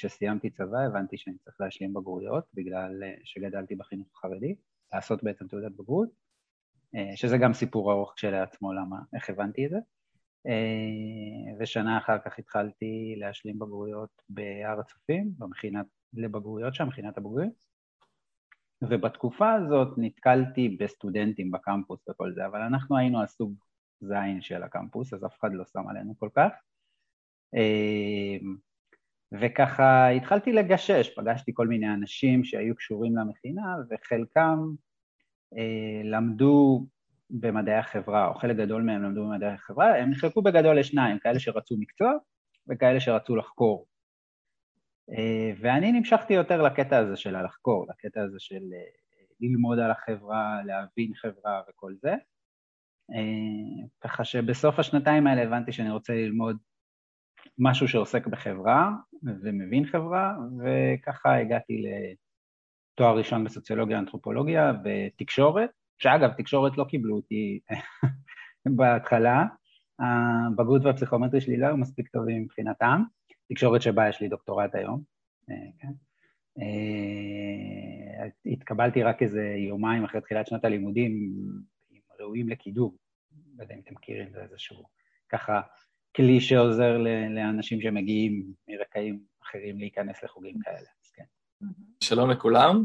כשסיימתי צבא הבנתי שאני צריך להשלים בגרויות, בגלל שגדלתי בחינוך החרדי, לעשות בעצם תעודת בגרות, שזה גם סיפור ארוך כשלעצמו למה, איך הבנתי את זה. ושנה אחר כך התחלתי להשלים בגרויות בהר הצופים, במכינת לבגרויות שם, מכינת הבוגרים, ובתקופה הזאת נתקלתי בסטודנטים בקמפוס וכל זה, אבל אנחנו היינו הסוג זין של הקמפוס, אז אף אחד לא שם עלינו כל כך. וככה התחלתי לגשש, פגשתי כל מיני אנשים שהיו קשורים למכינה, וחלקם אה, למדו במדעי החברה, או חלק גדול מהם למדו במדעי החברה, הם נחלקו בגדול לשניים, כאלה שרצו מקצוע וכאלה שרצו לחקור. אה, ואני נמשכתי יותר לקטע הזה של הלחקור, לקטע הזה של אה, ללמוד על החברה, להבין חברה וכל זה. אה, ככה שבסוף השנתיים האלה הבנתי שאני רוצה ללמוד משהו שעוסק בחברה ומבין חברה, וככה הגעתי לתואר ראשון בסוציולוגיה, אנתרופולוגיה ותקשורת, שאגב, תקשורת לא קיבלו אותי בהתחלה, הבגרות והפסיכומטרי שלי לא היו מספיק טובים מבחינתם, תקשורת שבה יש לי דוקטורט היום, אה, כן? אה, התקבלתי רק איזה יומיים אחרי תחילת שנת הלימודים ראויים לקידום, לא יודע אם אתם מכירים, זה איזשהו ככה כלי שעוזר לאנשים שמגיעים מרקעים אחרים להיכנס לחוגים כאלה, אז כן. שלום לכולם,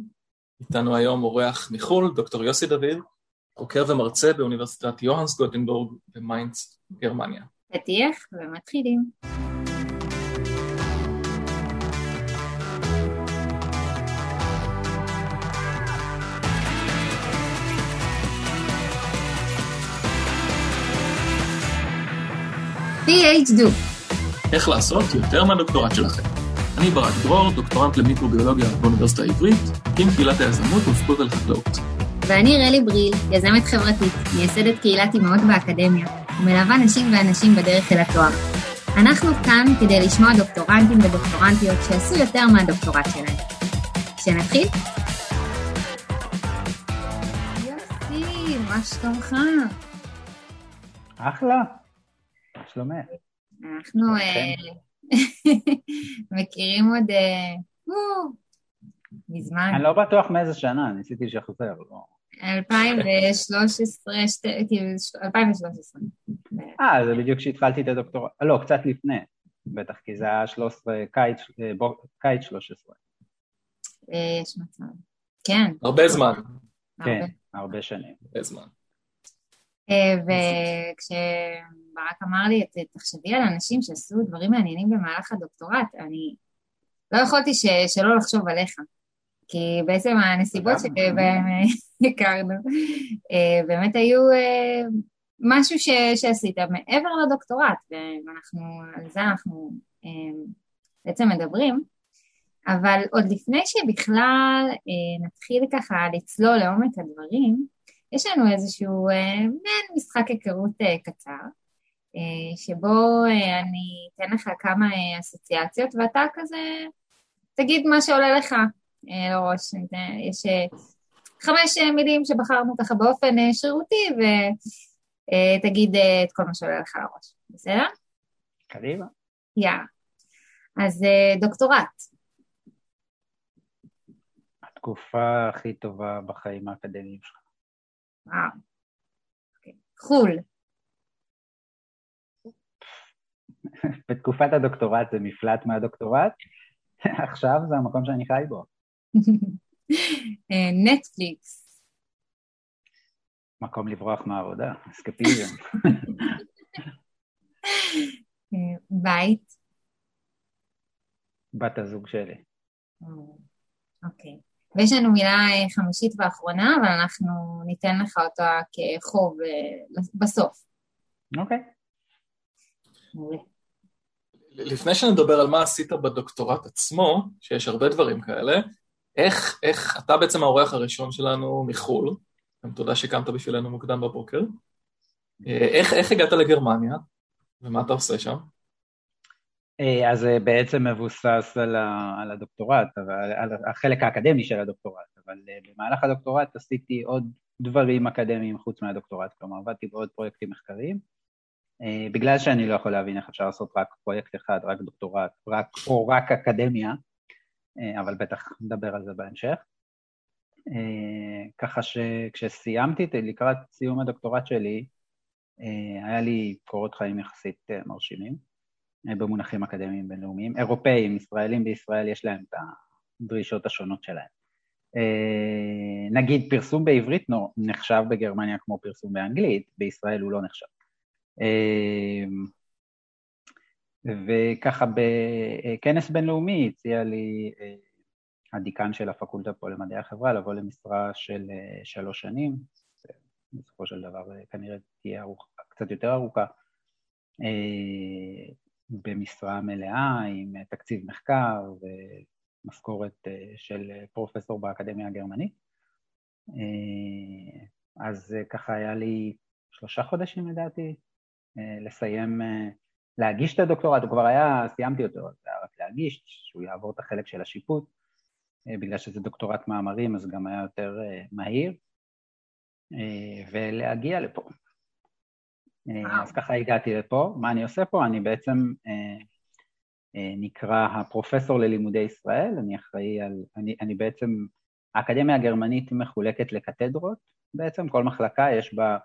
איתנו היום אורח מחו"ל, דוקטור יוסי דוד, חוקר ומרצה באוניברסיטת יוהנס גוטנברג במיינץ, גרמניה. פתיח ומתחילים. PhD. איך לעשות יותר מהדוקטורט שלכם. אני ברק דרור, דוקטורנט למיקרוביולוגיה באוניברסיטה העברית, עם קהילת היזמות ופקולטה לחקלאות. ואני רלי בריל, יזמת חברתית, מייסדת קהילת אימהות באקדמיה, ומלווה נשים ואנשים בדרך אל התואר. אנחנו כאן כדי לשמוע דוקטורנטים ודוקטורנטיות שעשו יותר מהדוקטורט שלהם. שנתחיל? יוסי, מה שלומך? אחלה. שלומך? אנחנו אה, מכירים עוד אה, מזמן. אני לא בטוח מאיזה שנה, ניסיתי לשחזר. 2013, 2013. כאילו, אה, זה בדיוק כשהתחלתי את הדוקטורט, לא, קצת לפני, בטח, כי זה היה 13, קיץ 13. אה, יש מצב. כן. הרבה זמן. כן, הרבה שנים. הרבה זמן. וכשברק אמר לי, תחשבי על אנשים שעשו דברים מעניינים במהלך הדוקטורט, אני לא יכולתי ש, שלא לחשוב עליך. כי בעצם הנסיבות שבהן הכרנו אה, באמת היו אה, משהו ש, שעשית מעבר לדוקטורט, ואנחנו, על זה אנחנו אה, בעצם מדברים. אבל עוד לפני שבכלל נתחיל ככה לצלול לעומק הדברים, יש לנו איזשהו אה, מעין משחק היכרות אה, קצר, אה, שבו אני אתן לך כמה אסוציאציות ואתה כזה תגיד מה שעולה לך לראש. יש חמש מילים שבחרנו ככה באופן שרירותי ותגיד את כל מה שעולה לך לראש, בסדר? קדימה. יאללה. אז דוקטורט. התקופה הכי טובה בחיים האקדמיים שלך. וואו. אוקיי. חו"ל. בתקופת הדוקטורט זה מפלט מהדוקטורט, עכשיו זה המקום שאני חי בו. אה, נטפליקס. מקום לברוח מהעבודה, אסקפיזם. אה, בית. בת הזוג שלי. אוקיי. ויש לנו מילה אה, חמישית ואחרונה, אבל אנחנו ניתן לך אותה כחוב אה, בסוף. אוקיי. לפני שנדבר על מה עשית בדוקטורט עצמו, שיש הרבה דברים כאלה, איך, איך אתה בעצם האורח הראשון שלנו מחו"ל, גם תודה שקמת בשבילנו מוקדם בבוקר, אה, איך, איך הגעת לגרמניה, ומה אתה עושה שם? אה, אז זה בעצם מבוסס על, ה, על הדוקטורט, על, על החלק האקדמי של הדוקטורט, אבל אה, במהלך הדוקטורט עשיתי עוד דברים אקדמיים חוץ מהדוקטורט, כלומר עבדתי בעוד פרויקטים מחקריים, אה, בגלל שאני לא יכול להבין איך אפשר לעשות רק פרויקט אחד, רק דוקטורט, רק, או רק אקדמיה, אה, אבל בטח נדבר על זה בהמשך. אה, ככה שכשסיימתי לקראת סיום הדוקטורט שלי, היה לי קורות חיים יחסית מרשימים, במונחים אקדמיים בינלאומיים. אירופאים, ישראלים בישראל, יש להם את הדרישות השונות שלהם. נגיד פרסום בעברית נחשב בגרמניה כמו פרסום באנגלית, בישראל הוא לא נחשב. אמ, וככה בכנס בינלאומי הציע לי אה, הדיקן של הפקולטה פה למדעי החברה לבוא למשרה של אה, שלוש שנים, בסופו של דבר אה, כנראה תהיה ארוך, קצת יותר ארוכה, במשרה מלאה עם תקציב מחקר ומשכורת של פרופסור באקדמיה הגרמנית. אז ככה היה לי שלושה חודשים לדעתי אה, לסיים, אה, להגיש את הדוקטורט, הוא כבר היה, סיימתי אותו, זה היה רק להגיש, שהוא יעבור את החלק של השיפוט, אה, בגלל שזה דוקטורט מאמרים אז גם היה יותר מהיר, ולהגיע לפה. אז ככה הגעתי לפה. מה אני עושה פה? אני בעצם נקרא הפרופסור ללימודי ישראל, אני אחראי על, אני, אני בעצם, האקדמיה הגרמנית מחולקת לקתדרות, בעצם כל מחלקה יש בה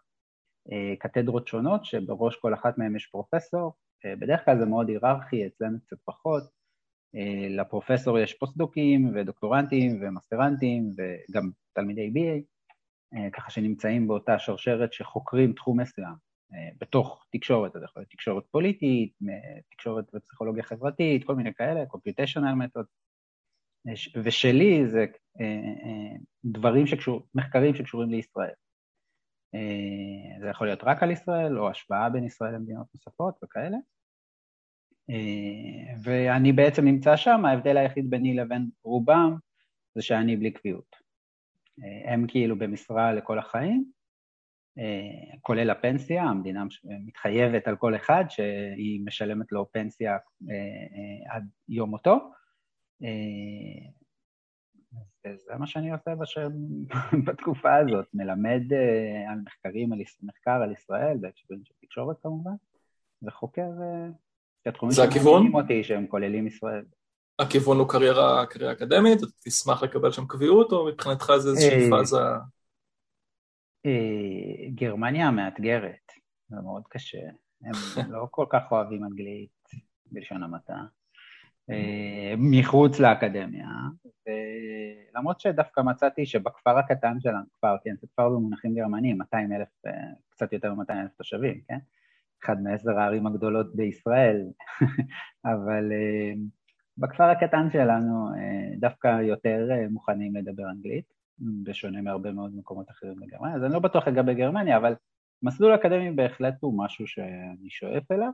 אה, קתדרות שונות, שבראש כל אחת מהן יש פרופסור, אה, בדרך כלל זה מאוד היררכי, אצלנו קצת פחות, אה, לפרופסור יש פוסט-דוקים ודוקטורנטים ומסטרנטים וגם תלמידי BA, ככה שנמצאים באותה שרשרת שחוקרים תחום מסוים בתוך תקשורת, אז יכול להיות תקשורת פוליטית, תקשורת ופסיכולוגיה חברתית, כל מיני כאלה, קומפיוטיישנל מתוד. ושלי זה דברים שקשורים, מחקרים שקשורים לישראל. אה, זה יכול להיות רק על ישראל, או השוואה בין ישראל למדינות נוספות וכאלה. אה, ואני בעצם נמצא שם, ההבדל היחיד ביני לבין רובם זה שאני בלי קביעות. אה, הם כאילו במשרה לכל החיים, כולל הפנסיה, המדינה מתחייבת על כל אחד שהיא משלמת לו פנסיה עד יום מותו, וזה מה שאני עושה בשם, בתקופה הזאת, מלמד uh, על מחקרים, על מחקר על ישראל, בהקשרים של תקשורת כמובן, וחוקר uh, את התחומים שמעניינים אותי, שהם כוללים ישראל. הכיוון הוא קריירה, קריירה אקדמית, תשמח לקבל שם קביעות, או מבחינתך זה איזושהי אה, פאזה? גרמניה מאתגרת, זה מאוד קשה. הם לא כל כך אוהבים אנגלית בלשון המעטה. אה, מחוץ לאקדמיה, ולמרות שדווקא מצאתי שבכפר הקטן שלנו, כפר, כן, זה כפר במונחים גרמניים, 200 אלף, אה, קצת יותר מ-200 אלף תושבים, כן? אחד מעשר הערים הגדולות בישראל, אבל אה, בכפר הקטן שלנו דווקק יותר מוכנים לדבר אנגלית, בשונה מהרבה מאוד מקומות אחרים בגרמניה, אז אני לא בטוח לגבי גרמניה, אבל מסלול אקדמי בהחלט הוא משהו שאני שואף אליו.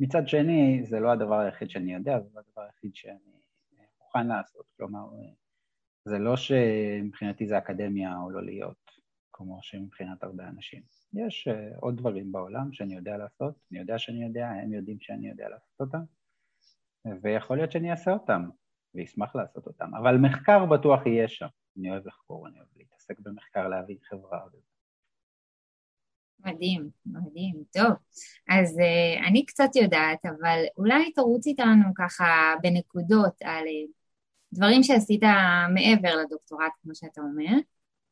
מצד שני, זה לא הדבר היחיד שאני יודע, זה לא הדבר היחיד שאני מוכן לעשות. כלומר, זה לא שמבחינתי זה אקדמיה או לא להיות, כמו שמבחינת הרבה אנשים. יש uh, עוד דברים בעולם שאני יודע לעשות, אני יודע שאני יודע, הם יודעים שאני יודע לעשות אותם, ויכול להיות שאני אעשה אותם, ואשמח לעשות אותם. אבל מחקר בטוח יהיה שם. אני אוהב לחקור, אני אוהב להתעסק במחקר, להבין חברה וזה. מדהים, מדהים, טוב. אז uh, אני קצת יודעת, אבל אולי תרוץ איתנו ככה בנקודות על uh, דברים שעשית מעבר לדוקטורט, כמו שאתה אומר,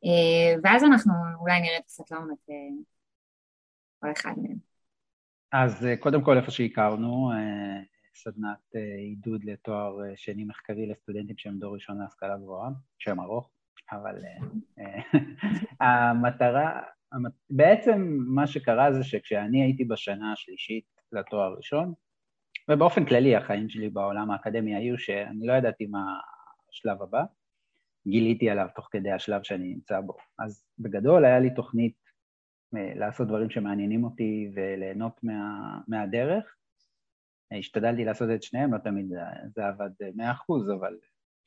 uh, ואז אנחנו אולי נרד קצת לעומק uh, כל אחד מהם. אז uh, קודם כל, איפה שהכרנו, uh, סדנת uh, עידוד לתואר uh, שני מחקרי לסטודנטים שהם דור ראשון להשכלה גבוהה, שם ארוך, אבל uh, המטרה, בעצם מה שקרה זה שכשאני הייתי בשנה השלישית לתואר הראשון, ובאופן כללי החיים שלי בעולם האקדמי היו שאני לא ידעתי מה השלב הבא, גיליתי עליו תוך כדי השלב שאני נמצא בו. אז בגדול היה לי תוכנית אה, לעשות דברים שמעניינים אותי וליהנות מה, מהדרך. השתדלתי לעשות את שניהם, לא תמיד זה, זה עבד 100%, אבל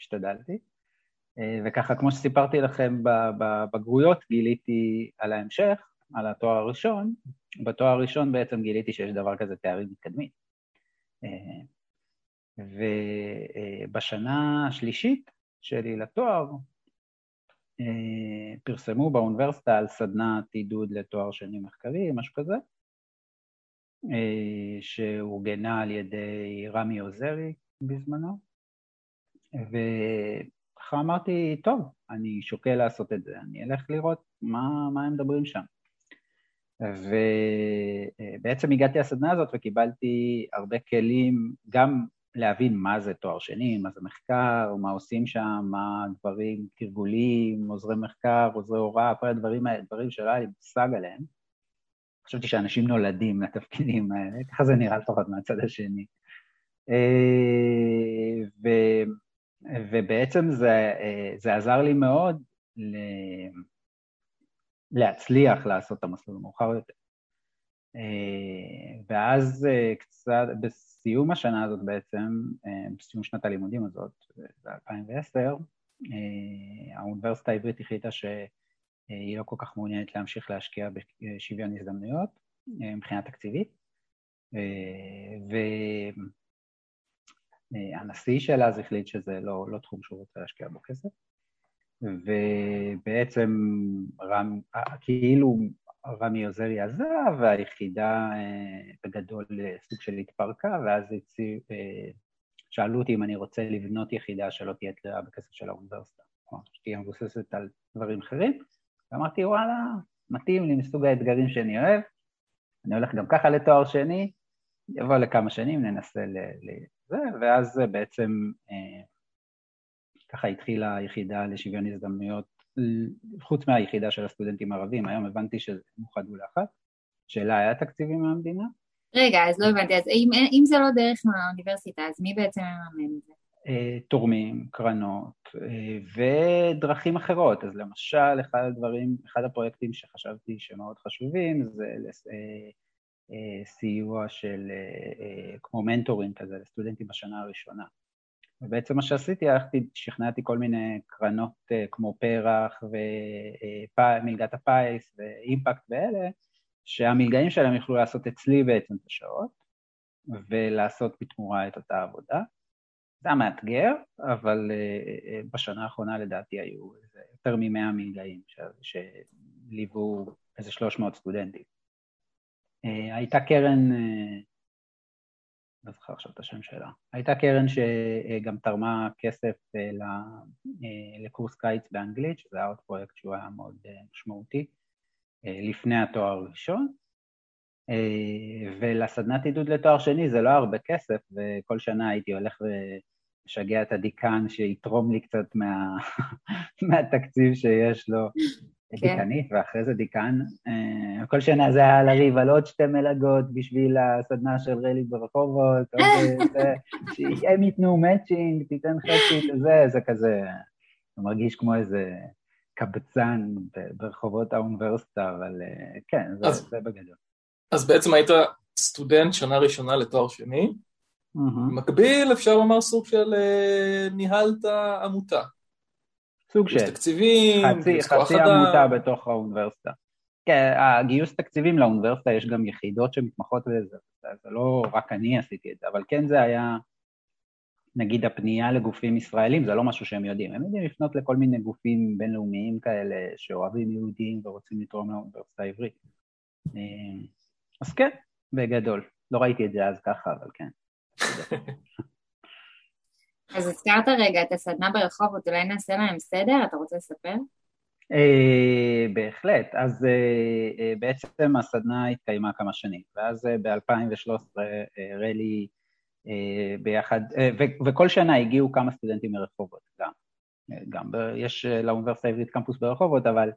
השתדלתי. אה, וככה, כמו שסיפרתי לכם בבגרויות, גיליתי על ההמשך, על התואר הראשון, בתואר הראשון בעצם גיליתי שיש דבר כזה תארים מתקדמים. אה, ובשנה השלישית שלי לתואר, אה, פרסמו באוניברסיטה על סדנת עידוד לתואר שני מחקרי, משהו כזה, שאורגנה על ידי רמי עוזרי בזמנו, וככה אמרתי, טוב, אני שוקל לעשות את זה, אני אלך לראות מה, מה הם מדברים שם. ובעצם הגעתי לסדנה הזאת וקיבלתי הרבה כלים, גם להבין מה זה תואר שני, מה זה מחקר, מה עושים שם, מה דברים, תרגולים, עוזרי מחקר, עוזרי הוראה, כל הדברים האלה, דברים שלא היה לי מושג עליהם. חשבתי שאנשים נולדים לתפקידים האלה, ככה זה נראה לפחות מהצד השני. אה, ו, ובעצם זה, אה, זה עזר לי מאוד ל... להצליח לעשות את המסלול המאוחר יותר. אה, ואז קצת, בסיום השנה הזאת בעצם, בסיום שנת הלימודים הזאת, ב-2010, האוניברסיטה העברית החליטה שהיא לא כל כך מעוניינת להמשיך להשקיע בשוויון הזדמנויות מבחינה תקציבית, והנשיא שלה אז החליט שזה לא, לא תחום שהוא רוצה להשקיע בו כסף, ובעצם רם, כאילו רמי עוזרי עזב, והיחידה בגדול סוג של התפרקה, ואז הציע, שאלו אותי אם אני רוצה לבנות יחידה שלא תהיה תלויה בכסף של האוניברסיטה, או שתהיה מבוססת על דברים אחרים, ואמרתי, וואלה, מתאים לי מסוג האתגרים שאני אוהב, אני הולך גם ככה לתואר שני, יבוא לכמה שנים, ננסה ל... זה, ואז בעצם אה, ככה התחילה היחידה לשוויון הזדמנויות, חוץ מהיחידה של הסטודנטים הערבים, היום הבנתי שזה מוכדו לאחת, שאלה היה תקציבים מהמדינה. רגע, אז לא הבנתי, אז אם, אם זה לא דרך האוניברסיטה, אז מי בעצם מממן את זה? אה, תורמים, קרנות אה, ודרכים אחרות. אז למשל, אחד הדברים, אחד הפרויקטים שחשבתי שמאוד חשובים זה אה, סיוע של, כמו mentoring כזה לסטודנטים בשנה הראשונה. ובעצם מה שעשיתי, הלכתי, שכנעתי כל מיני קרנות כמו פרח ומלגת הפיס ואימפקט ואלה, שהמלגאים שלהם יוכלו לעשות אצלי בעצם את השעות ולעשות בתמורה את אותה עבודה. זה היה מאתגר, אבל אה, בשנה האחרונה לדעתי היו יותר מ-100 מלגאים שליוו איזה 300 סטודנטים. Uh, הייתה קרן, לא זוכר עכשיו את השם שלה, הייתה קרן שגם תרמה כסף לקורס קיץ באנגלית, שזה היה עוד פרויקט שהוא היה מאוד משמעותי, לפני התואר הראשון. ולסדנת עידוד לתואר שני זה לא הרבה כסף, וכל שנה הייתי הולך משגע את הדיקן שיתרום לי קצת מה, מהתקציב שיש לו. כן. דיקנית, ואחרי זה דיקן. Uh, כל שנה זה היה לריב על עוד שתי מלגות בשביל הסדנה של רלי ברחובות, שהם ייתנו מאצ'ינג, תיתן חצי, זה, זה כזה, זה מרגיש כמו איזה קבצן ברחובות האוניברסיטה, אבל uh, כן, זה, אז, זה בגדול. אז בעצם היית סטודנט שנה ראשונה לתואר שני, במקביל אפשר לומר סוג של אה, ניהלת עמותה. סוג של. תקציבים, חצי, חצי עמותה בתוך האוניברסיטה. כן, הגיוס תקציבים לאוניברסיטה יש גם יחידות שמתמחות בזה, זה לא רק אני עשיתי את זה, אבל כן זה היה, נגיד הפנייה לגופים ישראלים, זה לא משהו שהם יודעים, הם יודעים לפנות לכל מיני גופים בינלאומיים כאלה שאוהבים יהודים ורוצים לתרום לאוניברסיטה העברית. אה, אז כן, בגדול. לא ראיתי את זה אז ככה, אבל כן. אז הזכרת רגע את הסדנה ברחובות, אולי נעשה להם סדר? אתה רוצה לספר? אה, בהחלט. אז אה, אה, בעצם הסדנה התקיימה כמה שנים, ואז ב-2013 רלי ביחד, וכל שנה הגיעו כמה סטודנטים מרחובות גם. גם יש לאוניברסיטה העברית קמפוס ברחובות, אבל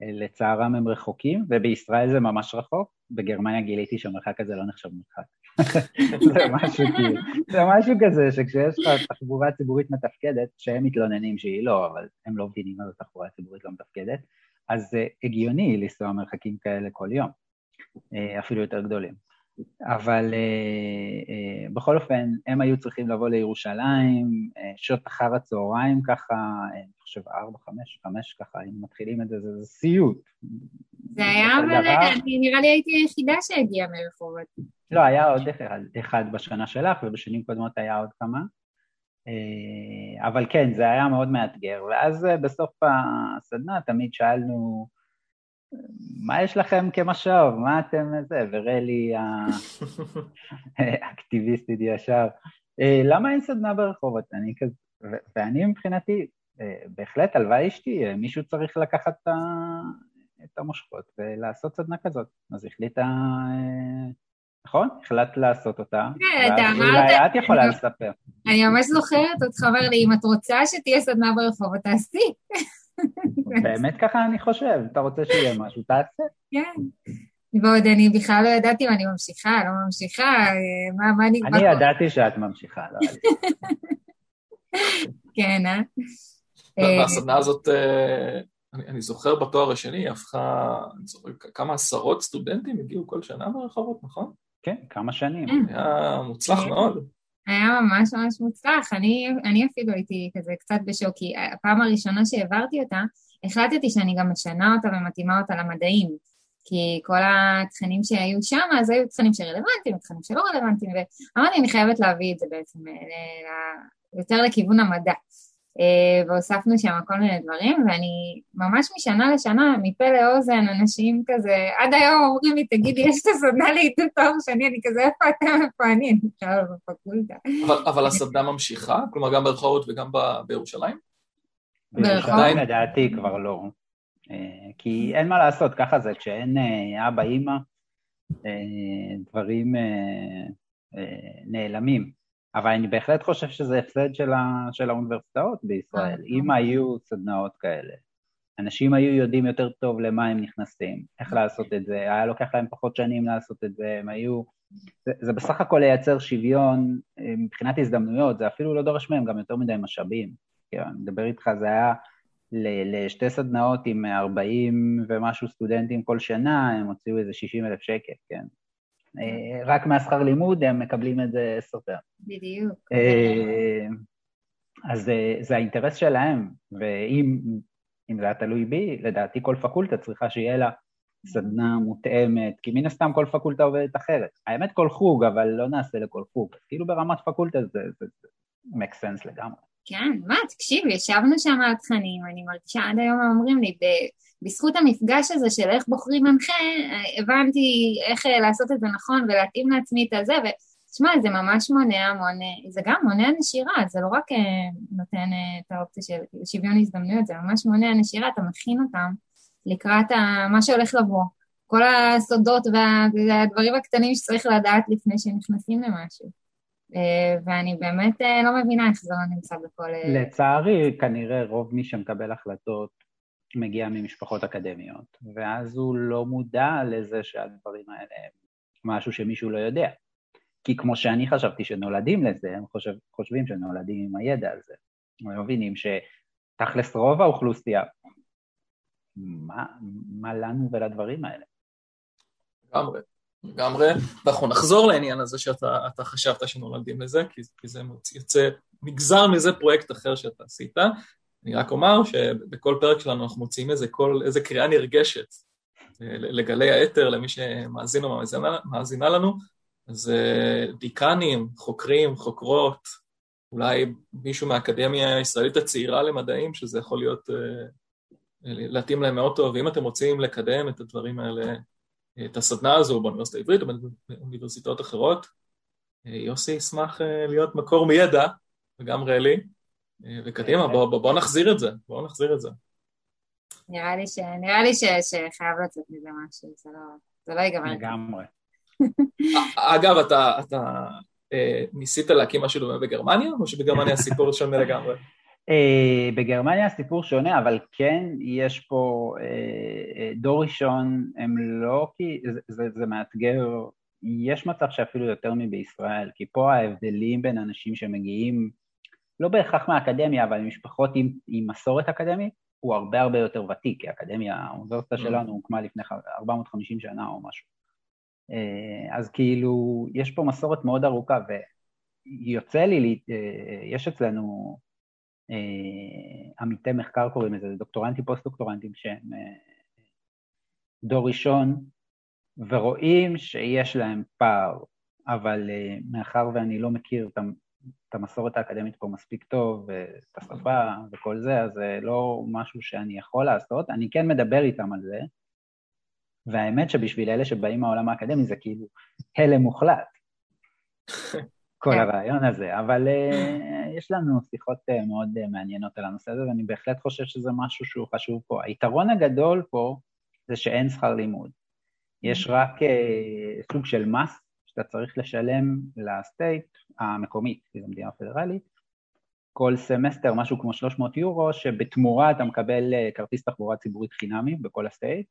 לצערם הם רחוקים, ובישראל זה ממש רחוק. בגרמניה גיליתי שהמרחק הזה לא נחשב מרחק. זה משהו כאילו, זה משהו כזה שכשיש לך תחבורה ציבורית מתפקדת, שהם מתלוננים שהיא לא, אבל הם לא מבינים מה זה תחבורה ציבורית לא מתפקדת, אז זה הגיוני לנסוע מרחקים כאלה כל יום, אה, אפילו יותר גדולים. אבל אה, אה, בכל אופן, הם היו צריכים לבוא לירושלים, שעות אחר הצהריים ככה, אני חושב ארבע, חמש, חמש ככה, אם מתחילים את זה, זה סיוט. זה היה, אבל אני נראה לי הייתי היחידה שהגיעה מרחובות. לא, היה עוד אחד, אחד בשנה שלך, ובשנים קודמות היה עוד כמה. אבל כן, זה היה מאוד מאתגר. ואז בסוף הסדנה תמיד שאלנו, מה יש לכם כמשוב? מה אתם זה? ורלי האקטיביסטית ישר. אה, למה אין סדנה ברחובות? אני כזה... ואני מבחינתי, אה, בהחלט, הלוואי אשתי, אה, מישהו צריך לקחת את המושכות ולעשות סדנה כזאת. אז החליטה, נכון? החלטת לעשות אותה. כן, אתה אמרת... אולי את יכולה לספר. אני ממש זוכרת אותך אומר לי, אם את רוצה שתהיה סדנה ברחובות, תעשי. באמת ככה אני חושב, אתה רוצה שיהיה משהו, תעשה. כן. ועוד אני בכלל לא ידעתי אם אני ממשיכה, לא ממשיכה, מה, מה אני... אני ידעתי שאת ממשיכה, לא היה לי. כן, אה? והסדנה הזאת, אה, אני, אני זוכר בתואר השני, היא הפכה, אני זוכר כמה עשרות סטודנטים הגיעו כל שנה ברחובות, נכון? כן, כמה שנים. כן. היה מוצלח מאוד. היה ממש ממש מוצלח, אני, אני אפילו הייתי כזה קצת בשוק, כי הפעם הראשונה שהעברתי אותה, החלטתי שאני גם משנה אותה ומתאימה אותה למדעים. כי כל התכנים שהיו שם, אז היו תכנים שרלוונטיים, תכנים שלא רלוונטיים, ואמרתי, אני חייבת להביא את זה בעצם אה, יותר לכיוון המדע. אה, והוספנו שם כל מיני דברים, ואני ממש משנה לשנה, מפה לאוזן, אנשים כזה, עד היום אומרים לי, תגידי, יש את הסדנה לעידוד תואר שני, אני כזה, איפה אתם, איפה אני? אני עכשיו בפקולטה. אבל הסדנה ממשיכה? כלומר, גם ברחובות וגם בירושלים? בירושלים לדעתי כבר לא. אה, כי אין מה לעשות, ככה זה, כשאין אה, אבא, אימא, דברים נעלמים. אבל אני בהחלט חושב שזה הפסד של, ה, של האוניברסיטאות בישראל. אה, אם היו סדנאות כאלה, אנשים היו יודעים יותר טוב למה הם נכנסים, איך לעשות את זה, היה לוקח להם פחות שנים לעשות את זה, הם היו... זה, זה בסך הכל לייצר שוויון אה, מבחינת הזדמנויות, זה אפילו לא דורש מהם גם יותר מדי משאבים. כן, אני מדבר איתך, זה היה לשתי סדנאות עם 40 ומשהו סטודנטים כל שנה, הם הוציאו איזה 60 אלף שקל, כן? אה, רק מהשכר לימוד הם מקבלים את זה פעמים. בדיוק. אה, אז זה האינטרס שלהם, ואם זה היה תלוי בי, לדעתי כל פקולטה צריכה שיהיה לה סדנה מותאמת, כי מן הסתם כל פקולטה עובדת אחרת. האמת כל חוג, אבל לא נעשה לכל חוג. כאילו ברמת פקולטה זה, זה, זה make sense לגמרי. כן, מה, תקשיב, ישבנו שם על תכנים, אני מרגישה עד היום אומרים לי, בזכות המפגש הזה של איך בוחרים מנחה, הבנתי איך אה, לעשות את זה נכון ולהתאים לעצמי את הזה, ותשמע, זה ממש מונע, מונע, זה גם מונע נשירה, זה לא רק אה, נותן אה, את האופציה של שוויון הזדמנויות, זה ממש מונע נשירה, אתה מכין אותם לקראת מה שהולך לבוא. כל הסודות והדברים הקטנים שצריך לדעת לפני שנכנסים למשהו. ואני באמת לא מבינה איך זה לא נמצא בכל... לצערי, כנראה רוב מי שמקבל החלטות מגיע ממשפחות אקדמיות, ואז הוא לא מודע לזה שהדברים האלה הם משהו שמישהו לא יודע. כי כמו שאני חשבתי שנולדים לזה, הם חושב, חושבים שנולדים עם הידע הזה. הם מבינים שתכלס רוב האוכלוסייה, מה, מה לנו ולדברים האלה? לגמרי, לגמרי. ואנחנו נחזור לעניין הזה שאתה חשבת שנולדים לזה, כי, כי זה יוצא, נגזר מזה פרויקט אחר שאתה עשית. אני רק אומר שבכל פרק שלנו אנחנו מוציאים איזה, קול, איזה קריאה נרגשת אה, לגלי האתר, למי שמאזין או מאזינה לנו, אז אה, דיקנים, חוקרים, חוקרות, אולי מישהו מהאקדמיה הישראלית הצעירה למדעים, שזה יכול להיות, אה, להתאים להם מאוד טוב, ואם אתם רוצים לקדם את הדברים האלה, את הסדנה הזו באוניברסיטה העברית או באוניברסיטאות אחרות, יוסי ישמח להיות מקור מידע, וגם רלי, וקדימה, בוא, בוא, בוא נחזיר את זה, בוא נחזיר את זה. נראה לי, ש... נראה לי ש... שחייב לצאת מזה משהו, זה לא, זה לא ייגמר. לגמרי. אגב, אתה, אתה אה, ניסית להקים משהו דומה בגרמניה, או שבגרמניה הסיפור שונה לגמרי? אה, בגרמניה הסיפור שונה, אבל כן יש פה אה, אה, דור ראשון, הם לא כי, זה, זה, זה מאתגר, יש מצב שאפילו יותר מבישראל, כי פה ההבדלים בין אנשים שמגיעים לא בהכרח מהאקדמיה, אבל משפחות עם, עם מסורת אקדמית, הוא הרבה הרבה יותר ותיק, כי האקדמיה, האוניברסיטה mm. שלנו הוקמה לפני 450 שנה או משהו. אה, אז כאילו, יש פה מסורת מאוד ארוכה, ויוצא לי, אה, יש אצלנו אה, עמיתי מחקר קוראים לזה, דוקטורנטים, פוסט-דוקטורנטים שהם דור ראשון, ורואים שיש להם פער, אבל מאחר ואני לא מכיר את את המסורת האקדמית פה מספיק טוב, ואת השפה וכל זה, אז זה לא משהו שאני יכול לעשות. אני כן מדבר איתם על זה, והאמת שבשביל אלה שבאים מהעולם האקדמי זה כאילו הלם מוחלט, כל כן. הרעיון הזה, אבל אה, יש לנו שיחות אה, מאוד מעניינות על הנושא הזה, ואני בהחלט חושב שזה משהו שהוא חשוב פה. היתרון הגדול פה זה שאין שכר לימוד. יש רק סוג של מס שאתה צריך לשלם ל state המקומית, כי זו מדינה פדרלית, כל סמסטר משהו כמו 300 יורו, שבתמורה אתה מקבל אה, כרטיס תחבורה ציבורית חינמי בכל ה state,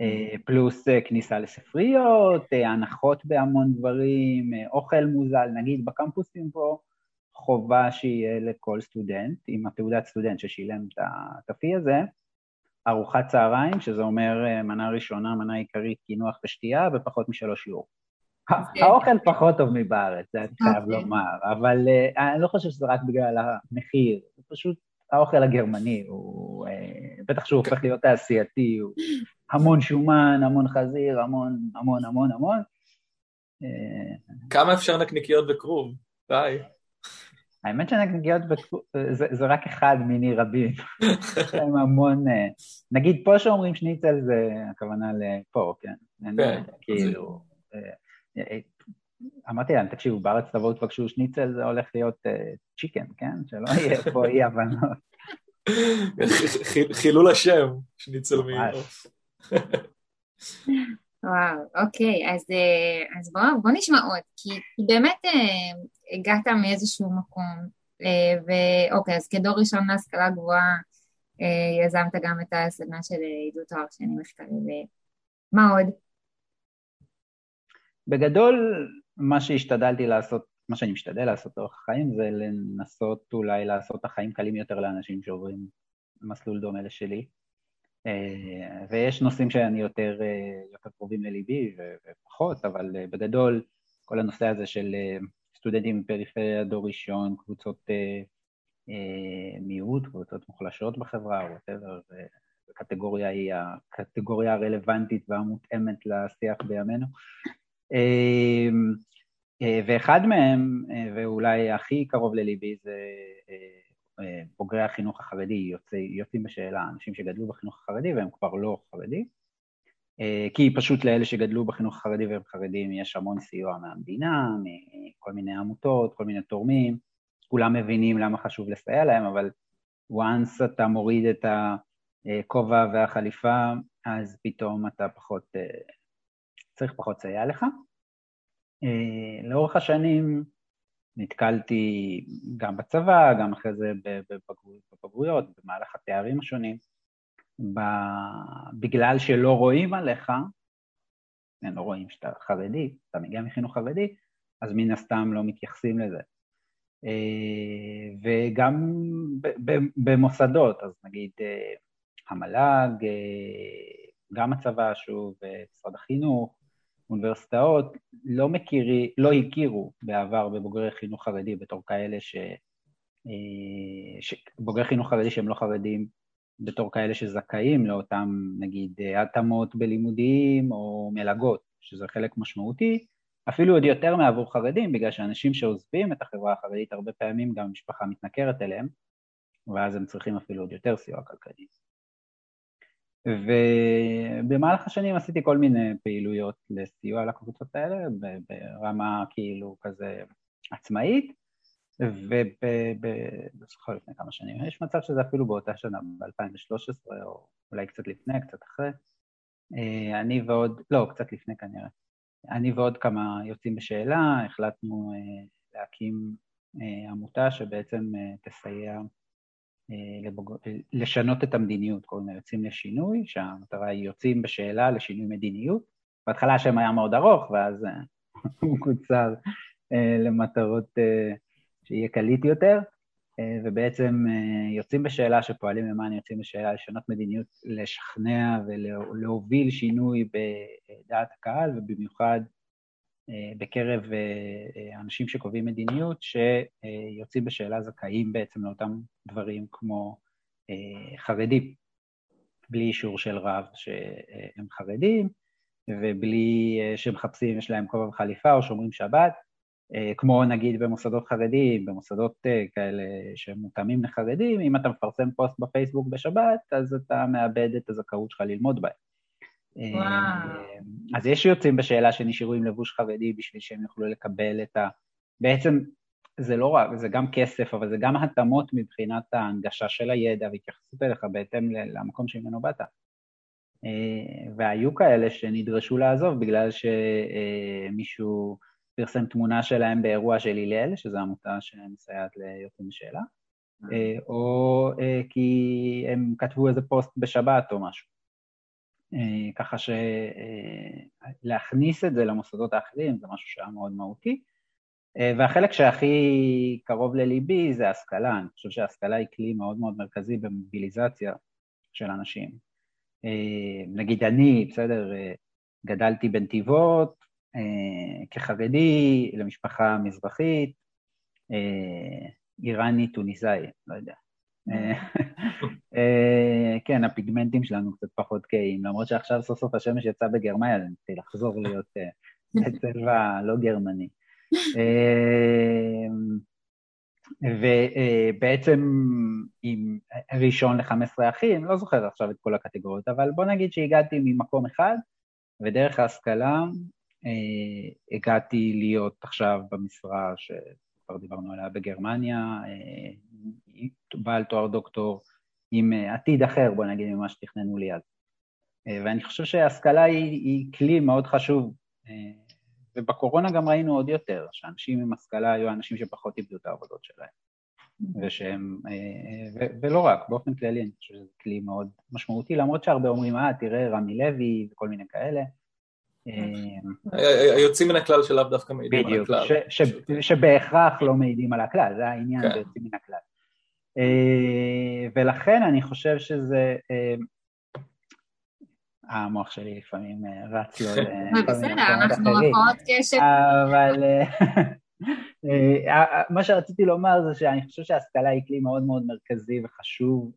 אה, פלוס אה, כניסה לספריות, אה, הנחות בהמון דברים, אה, אוכל מוזל, נגיד בקמפוסים פה, חובה שיהיה לכל סטודנט, עם התעודת סטודנט ששילם את הפי הזה, ארוחת צהריים, שזה אומר אה, מנה ראשונה, מנה עיקרית, קינוח ושתייה, ופחות משלוש יורו. ה- האוכל פחות טוב מבארץ, זה אני חייב אוקיי. לומר, אבל אה, אני לא חושב שזה רק בגלל המחיר, זה פשוט האוכל הגרמני, הוא, אה, בטח שהוא הופך להיות תעשייתי, הוא המון שומן, המון חזיר, המון, המון, המון, המון. אה, כמה אפשר נקניקיות בכרוב? די. האמת שנקניקיות בכ- זה, זה רק אחד מיני רבים. יש להם המון... נגיד פה שאומרים שניצל זה הכוונה לפה, כן? כן, כאילו... אה, אה, אמרתי להם, תקשיבו, בארץ תבואו תבקשו שניצל, זה הולך להיות צ'יקן, כן? שלא יהיה פה אי הבנות. חילול השם, שניצל. מעוף. וואו, אוקיי, אז, אה, אז בוא, בוא נשמע עוד, כי, כי באמת אה, הגעת מאיזשהו מקום, אה, ואוקיי, אז כדור ראשון להשכלה גבוהה, אה, יזמת גם את הסדנה של אה, עידוד תואר שני מחקרי, ומה עוד? בגדול, מה שהשתדלתי לעשות, מה שאני משתדל לעשות לאורך החיים, זה לנסות אולי לעשות את החיים קלים יותר לאנשים שעוברים מסלול דומה לשלי. אה, ויש נושאים שאני יותר, אה, יותר קרובים לליבי ופחות, אבל אה, בגדול, כל הנושא הזה של סטודנטים בפריפריה, דור ראשון, קבוצות מיעוט, קבוצות מוחלשות בחברה, וואטאבר, הקטגוריה היא הקטגוריה הרלוונטית והמותאמת לשיח בימינו. אה, אה, ואחד מהם, אה, ואולי הכי קרוב לליבי, זה אה, בוגרי החינוך החרדי, יוצא, יוצאים בשאלה, אנשים שגדלו בחינוך החרדי והם כבר לא חרדי, אה, כי פשוט לאלה שגדלו בחינוך החרדי והם חרדים יש המון סיוע מהמדינה, מכל מיני עמותות, כל מיני תורמים, כולם מבינים למה חשוב לסייע להם, אבל once אתה מוריד את הכובע והחליפה, אז פתאום אתה פחות, צריך פחות לסייע לך. אה, לאורך השנים נתקלתי גם בצבא, גם אחרי זה בבגרויות, במהלך התארים השונים, בגלל שלא רואים עליך, לא רואים שאתה חרדי, אתה מגיע מחינוך חרדי, אז מן הסתם לא מתייחסים לזה. וגם במוסדות, אז נגיד המל"ג, גם הצבא, שוב, משרד החינוך, אוניברסיטאות לא, מכירי, לא הכירו בעבר בבוגרי חינוך חרדי בתור כאלה ש... ש... בוגרי חינוך חרדי שהם לא חרדים בתור כאלה שזכאים לאותם, נגיד, התאמות בלימודים או מלגות, שזה חלק משמעותי, אפילו עוד יותר מעבור חרדים, בגלל שאנשים שעוזבים את החברה החרדית, הרבה פעמים גם המשפחה מתנכרת אליהם, ואז הם צריכים אפילו עוד יותר סיוע כלכלי. ובמהלך השנים עשיתי כל מיני פעילויות לסיוע לקבוצות האלה, ברמה כאילו כזה עצמאית, ובזוכר לפני כמה שנים, יש מצב שזה אפילו באותה שנה, ב-2013, או אולי קצת לפני, קצת אחרי, אני ועוד, לא, קצת לפני כנראה, אני ועוד כמה יוצאים בשאלה, החלטנו להקים עמותה שבעצם תסייע לבוג... לשנות את המדיניות, קוראים לה יוצאים לשינוי, שהמטרה היא יוצאים בשאלה לשינוי מדיניות. בהתחלה השם היה מאוד ארוך, ואז הוא קוצר למטרות שיהיה קליט יותר, ובעצם יוצאים בשאלה שפועלים למען יוצאים בשאלה לשנות מדיניות, לשכנע ולהוביל שינוי בדעת הקהל, ובמיוחד בקרב אנשים שקובעים מדיניות, שיוצאים בשאלה זכאים בעצם לאותם דברים כמו חרדים, בלי אישור של רב שהם חרדים, ובלי שמחפשים, יש להם כובע וחליפה או שומרים שבת, כמו נגיד במוסדות חרדיים, במוסדות כאלה שהם מותאמים לחרדים, אם אתה מפרסם פוסט בפייסבוק בשבת, אז אתה מאבד את הזכאות שלך ללמוד בהם. וואו. אז יש יוצאים בשאלה שנשארו עם לבוש חרדי בשביל שהם יוכלו לקבל את ה... בעצם זה לא רק, זה גם כסף, אבל זה גם התאמות מבחינת ההנגשה של הידע והתייחסות אליך בהתאם למקום שממנו באת. אה, והיו כאלה שנדרשו לעזוב בגלל שמישהו פרסם תמונה שלהם באירוע של הלל, שזו עמותה שמסייעת ליוצאים בשאלה, אה, או אה, כי הם כתבו איזה פוסט בשבת או משהו. ככה שלהכניס את זה למוסדות האחרים זה משהו שהיה מאוד מהותי. והחלק שהכי קרוב לליבי זה השכלה, אני חושב שהשכלה היא כלי מאוד מאוד מרכזי במוביליזציה של אנשים. אה, נגיד אני, בסדר, אה, גדלתי בנתיבות אה, כחרדי למשפחה מזרחית, איראני טוניסאי, לא יודע. כן, הפיגמנטים שלנו קצת פחות קהים, למרות שעכשיו סוף סוף השמש יצא בגרמניה, אז צריך לחזור להיות בצבע לא גרמני. ובעצם עם ראשון ל-15 אחים, לא זוכר עכשיו את כל הקטגוריות, אבל בוא נגיד שהגעתי ממקום אחד, ודרך ההשכלה אה, הגעתי להיות עכשיו במשרה שכבר דיברנו עליה בגרמניה, אה, בעל תואר דוקטור עם אה, עתיד אחר, בוא נגיד, ממה שתכננו לי אז. ואני חושב שהשכלה היא, היא כלי מאוד חשוב ובקורונה גם ראינו עוד יותר, שאנשים עם השכלה היו אנשים שפחות איבדו את העבודות שלהם. ושהם, אה, ו, ולא רק, באופן כללי אני חושב שזה כלי מאוד משמעותי, למרות שהרבה אומרים, אה, תראה, רמי לוי וכל מיני כאלה. אה, היוצאים מן הכלל שלאו דווקא מעידים על הכלל. בדיוק, שבהכרח לא מעידים על הכלל, זה העניין כן. ביוצאים מן הכלל. אה, ולכן אני חושב שזה המוח שלי לפעמים אה, רץ לו בסדר, אנחנו הפרעות קשב. אבל אה, אה, מה שרציתי לומר זה שאני חושב שההשכלה היא כלי מאוד מאוד מרכזי וחשוב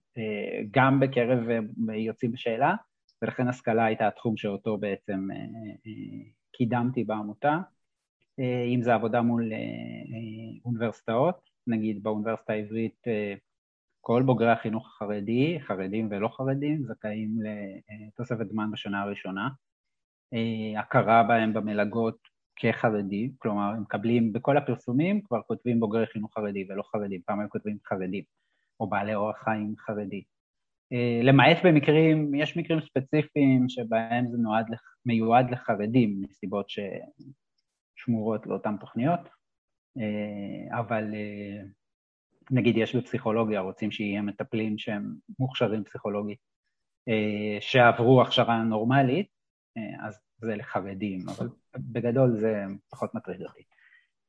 גם בקרב יוצאים בשאלה, ולכן השכלה הייתה התחום שאותו בעצם קידמתי בעמותה, אם זה עבודה מול אוניברסיטאות, נגיד באוניברסיטה העברית כל בוגרי החינוך החרדי, חרדים ולא חרדים, זכאים לתוספת זמן בשנה הראשונה. אה, הכרה בהם במלגות כחרדים, כלומר הם מקבלים, בכל הפרסומים כבר כותבים בוגרי חינוך חרדי ולא חרדים, פעם הם כותבים חרדים, או בעלי אורח חיים חרדי. אה, למעט במקרים, יש מקרים ספציפיים שבהם זה נועד, מיועד לחרדים מסיבות ששמורות לאותן תוכניות, אה, אבל נגיד יש בפסיכולוגיה, רוצים שיהיה מטפלים שהם מוכשרים פסיכולוגית, אה, שעברו הכשרה נורמלית, אה, אז זה לחרדים, אבל בגדול זה פחות מטריד אותי.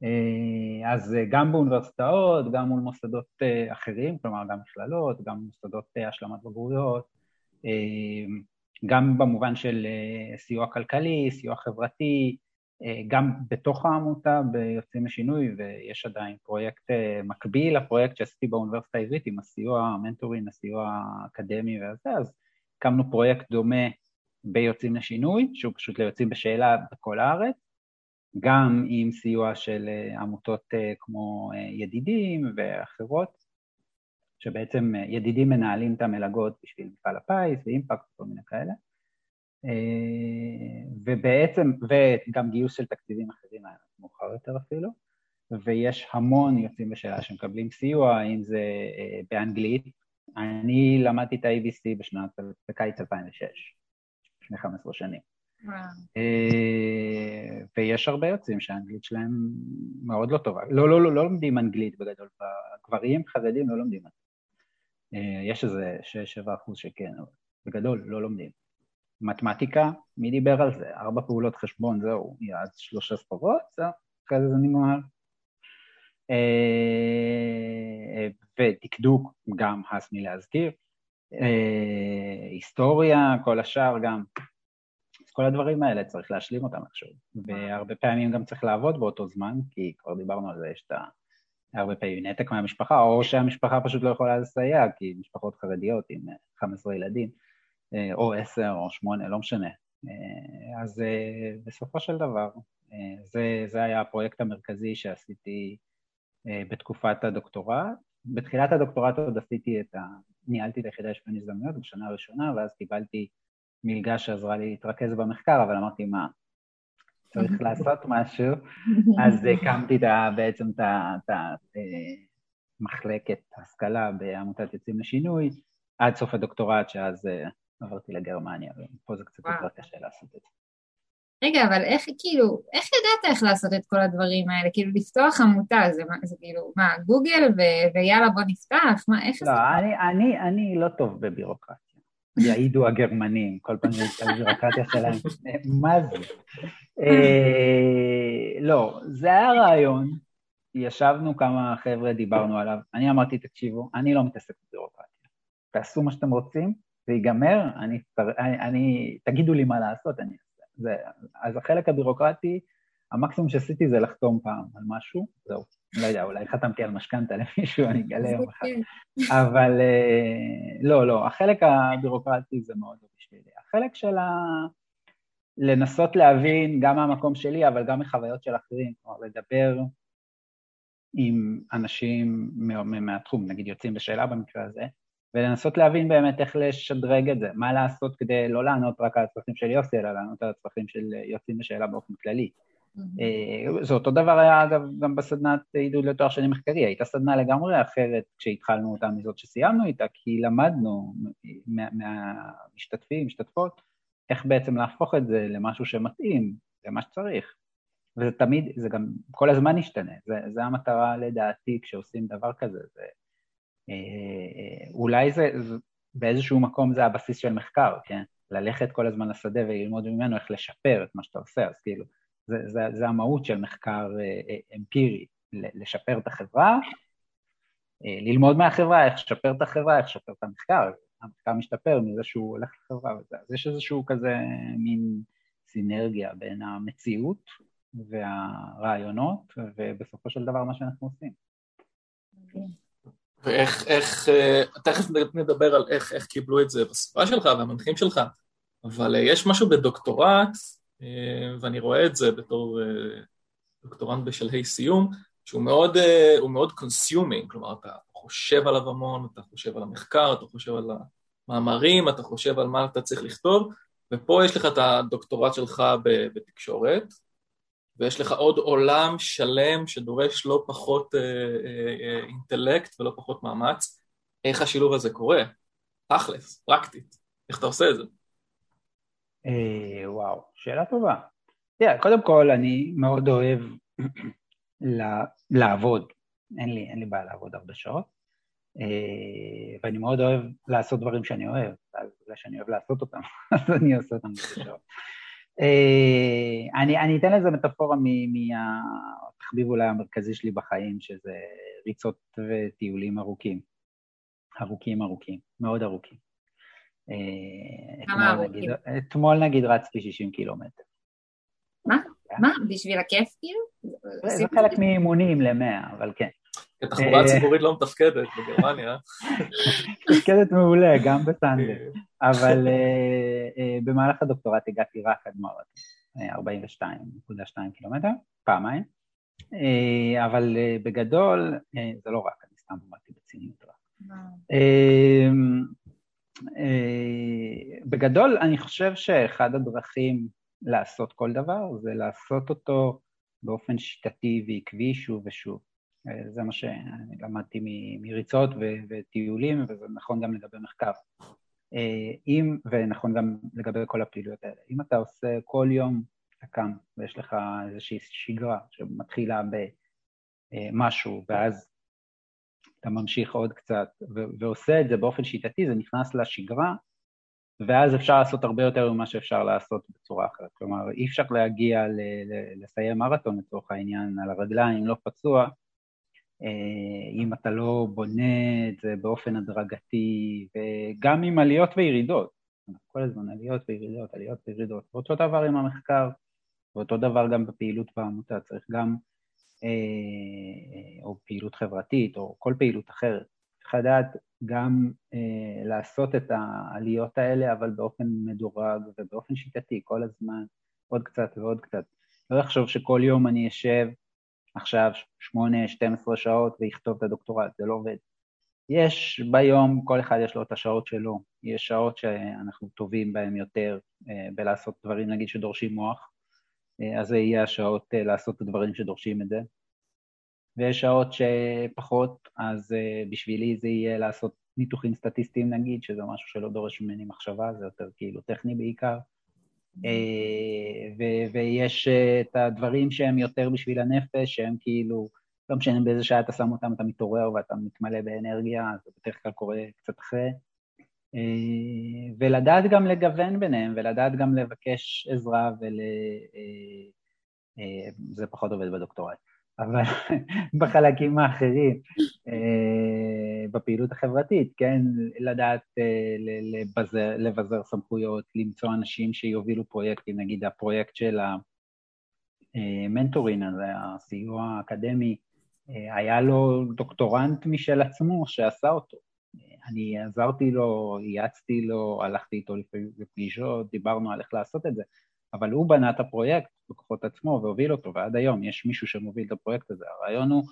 אה, אז גם באוניברסיטאות, גם מול מוסדות אחרים, כלומר גם מכללות, גם מוסדות השלמת בגרויות, גם במובן של סיוע כלכלי, סיוע חברתי, אה, גם בתוך העמותה ביוצאים לשינוי, ויש עדיין פרויקט אה, מקביל לפרויקט שעשיתי באוניברסיטה העברית עם הסיוע המנטורין, הסיוע האקדמי וזה, אז הקמנו פרויקט דומה ביוצאים לשינוי, שהוא פשוט ליוצאים בשאלה בכל הארץ, גם עם סיוע של אה, עמותות כמו ידידים ואחרות, שבעצם ידידים מנהלים את המלגות בשביל מפעל הפיס ואימפקט וכל מיני כאלה. אה, ובעצם, וגם גיוס של תקציבים אחרים היה מאוחר יותר אפילו, ויש המון יוצאים בשאלה שמקבלים סיוע, אם זה אה, באנגלית. אני למדתי את ה-ABC בקיץ 2006, לפני 15 שנים. אה, ויש הרבה יוצאים שהאנגלית שלהם מאוד לא טובה. לא, לא, לא, לא לומדים אנגלית בגדול, גברים חרדים לא לומדים אנגלית. יש איזה 6-7 אחוז שכן, אבל בגדול לא לומדים. מתמטיקה, מי דיבר על זה? ארבע פעולות חשבון, זהו, יעד שלושה ספרות, זהו, אחרי זה נגמר. אה, ודקדוק, גם הס מלהזכיר. אה, היסטוריה, כל השאר גם. כל הדברים האלה צריך להשלים אותם איכשהו. והרבה פעמים גם צריך לעבוד באותו זמן, כי כבר דיברנו על זה, יש את ה... הרבה פעמים נתק מהמשפחה, או שהמשפחה פשוט לא יכולה לסייע, כי משפחות חרדיות עם 15 ילדים. אה, או עשר או שמונה, לא משנה. אה, אז אה, בסופו של דבר, זה, זה היה הפרויקט המרכזי שעשיתי בתקופת הדוקטורט. בתחילת הדוקטורט עוד עשיתי את ה... ניהלתי את היחידה לשוויון הזדמנויות בשנה הראשונה, ואז קיבלתי מלגה שעזרה לי להתרכז במחקר, אבל אמרתי, מה, צריך לעשות משהו, אז הקמתי בעצם את המחלקת השכלה בעמותת יוצאים לשינוי, עד סוף הדוקטורט, שאז אה, עברתי לגרמניה, ופה זה קצת יותר קשה לעשות את זה. רגע, אבל איך כאילו, איך ידעת איך לעשות את כל הדברים האלה? כאילו, לפתוח עמותה, זה, זה כאילו, מה, גוגל ו- ויאללה בוא נפתח? מה, איך לא, אני, אני, אני לא טוב בבירוקרטיה. יעידו הגרמנים, כל פעם הבירוקרטיה שלהם. מה זה? אה, לא, זה היה רעיון, ישבנו כמה חבר'ה, דיברנו עליו. אני אמרתי, תקשיבו, אני לא מתעסק בבירוקרטיה. תעשו מה שאתם רוצים, זה ייגמר, אני, אני, תגידו לי מה לעשות, אני זה, אז החלק הבירוקרטי, המקסימום שעשיתי זה לחתום פעם על משהו, זהו. לא יודע, אולי חתמתי על משכנתה למישהו, אני אגלה יום אחד. אבל אה, לא, לא, החלק הבירוקרטי זה מאוד לא בשבילי. החלק של ה... לנסות להבין גם מהמקום שלי, אבל גם מחוויות של אחרים, כלומר לדבר עם אנשים מהתחום, נגיד יוצאים בשאלה במקרה הזה, ולנסות להבין באמת איך לשדרג את זה, מה לעשות כדי לא לענות רק על הצרכים של יוסי, אלא לענות על הצרכים של יוצאים בשאלה באופן כללי. Mm-hmm. זה אותו דבר היה אגב גם בסדנת עידוד לתואר שני מחקרי, הייתה סדנה לגמרי אחרת כשהתחלנו אותה מזאת שסיימנו איתה, כי למדנו מהמשתתפים, משתתפות, איך בעצם להפוך את זה למשהו שמתאים למה שצריך. וזה תמיד, זה גם כל הזמן ישתנה, זה, זה המטרה לדעתי כשעושים דבר כזה, זה אה, אולי זה, באיזשהו מקום זה הבסיס של מחקר, כן? ללכת כל הזמן לשדה וללמוד ממנו איך לשפר את מה שאתה עושה, אז כאילו, זה, זה, זה המהות של מחקר אה, אה, אמפירי, לשפר את החברה, ללמוד מהחברה, איך לשפר את החברה, איך לשפר את המחקר, המחקר משתפר מזה שהוא הולך לחברה אז יש איזשהו כזה מין סינרגיה בין המציאות והרעיונות, ובסופו של דבר מה שאנחנו עושים. ואיך, איך, אה, תכף נדבר על איך, איך קיבלו את זה בסביבה שלך והמנחים שלך, אבל אה, יש משהו בדוקטורט, אה, ואני רואה את זה בתור דוקטורנט בשלהי סיום, שהוא מאוד, מאוד consuming, כלומר אתה חושב עליו המון, אתה חושב על המחקר, אתה חושב על המאמרים, אתה חושב על מה אתה צריך לכתוב, ופה יש לך את הדוקטורט שלך בתקשורת, ויש לך עוד עולם שלם שדורש לא פחות אה, אה, אה, אינטלקט ולא פחות מאמץ. איך השילוב הזה קורה? תכלס, פרקטית. איך אתה עושה את זה? אה, וואו, שאלה טובה. תראה, קודם כל, אני מאוד אוהב לעבוד. אין לי, אין לי בעיה לעבוד הרבה שעות, אה, ואני מאוד אוהב לעשות דברים שאני אוהב, אז בגלל שאני אוהב לעשות אותם, אז אני עושה אותם בשעות. אה, אני, אני אתן לזה מטאפורה מהתחביב אולי המרכזי שלי בחיים, שזה ריצות וטיולים ארוכים. ארוכים ארוכים, מאוד ארוכים. אה? אתמול נגיד רצתי 60 קילומטר. מה? מה? בשביל הכיף כאילו? זה חלק מאימונים למאה, אבל כן. התחבורה הציבורית לא מתפקדת בגרמניה. מתפקדת מעולה, גם בסנדר. אבל אה, אה, במהלך הדוקטורט הגעתי רק עד מרתון, 42.2 קילומטר, פעמיים. אה, אבל בגדול, זה לא רק, אני סתם אמרתי בציניות רק. בגדול, אני חושב שאחד הדרכים לעשות כל דבר זה לעשות אותו באופן שיטתי ועקבי שוב ושוב. זה מה שאני למדתי מריצות וטיולים, וזה נכון גם לגבי מחקר. אם, ונכון גם לגבי כל הפעילויות האלה, אם אתה עושה כל יום, אתה קם ויש לך איזושהי שגרה שמתחילה במשהו, ואז אתה ממשיך עוד קצת ועושה את זה באופן שיטתי, זה נכנס לשגרה, ואז אפשר לעשות הרבה יותר ממה שאפשר לעשות בצורה אחרת. כלומר, אי אפשר להגיע לסיים מרתון לצורך העניין על הרגליים, לא פצוע, אה, אם אתה לא בונה את זה באופן הדרגתי, וגם עם עליות וירידות, כל הזמן עליות וירידות, עליות וירידות, ואותו דבר עם המחקר, ואותו דבר גם בפעילות בעמותה, צריך גם, או פעילות חברתית, או כל פעילות אחרת, צריך לדעת גם אה, לעשות את העליות האלה, אבל באופן מדורג ובאופן שיטתי, כל הזמן, עוד קצת ועוד קצת. לא לחשוב שכל יום אני אשב עכשיו 8-12 שעות ויכתוב את הדוקטורט, זה לא עובד. יש ביום, כל אחד יש לו את השעות שלו. יש שעות שאנחנו טובים בהן יותר אה, בלעשות דברים, נגיד, שדורשים מוח, אה, אז זה יהיה השעות אה, לעשות את הדברים שדורשים את זה. ויש שעות שפחות, אז בשבילי זה יהיה לעשות ניתוחים סטטיסטיים נגיד, שזה משהו שלא דורש ממני מחשבה, זה יותר כאילו טכני בעיקר. ו- ויש את הדברים שהם יותר בשביל הנפש, שהם כאילו לא משנה באיזה שעה אתה שם אותם, אתה מתעורר ואתה מתמלא באנרגיה, זה בדרך כלל קורה קצת אחרי. אה, ולדעת גם לגוון ביניהם, ולדעת גם לבקש עזרה ול... אה, אה, זה פחות עובד בדוקטורט, אבל בחלקים האחרים, בפעילות החברתית, כן, לדעת לבזר, לבזר סמכויות, למצוא אנשים שיובילו פרויקטים, נגיד הפרויקט של המנטורין הזה, הסיוע האקדמי, היה לו דוקטורנט משל עצמו שעשה אותו. אני עזרתי לו, ייעצתי לו, הלכתי איתו לפגישות, דיברנו על איך לעשות את זה, אבל הוא בנה את הפרויקט בכוחות עצמו והוביל אותו, ועד היום יש מישהו שמוביל את הפרויקט הזה. הרעיון הוא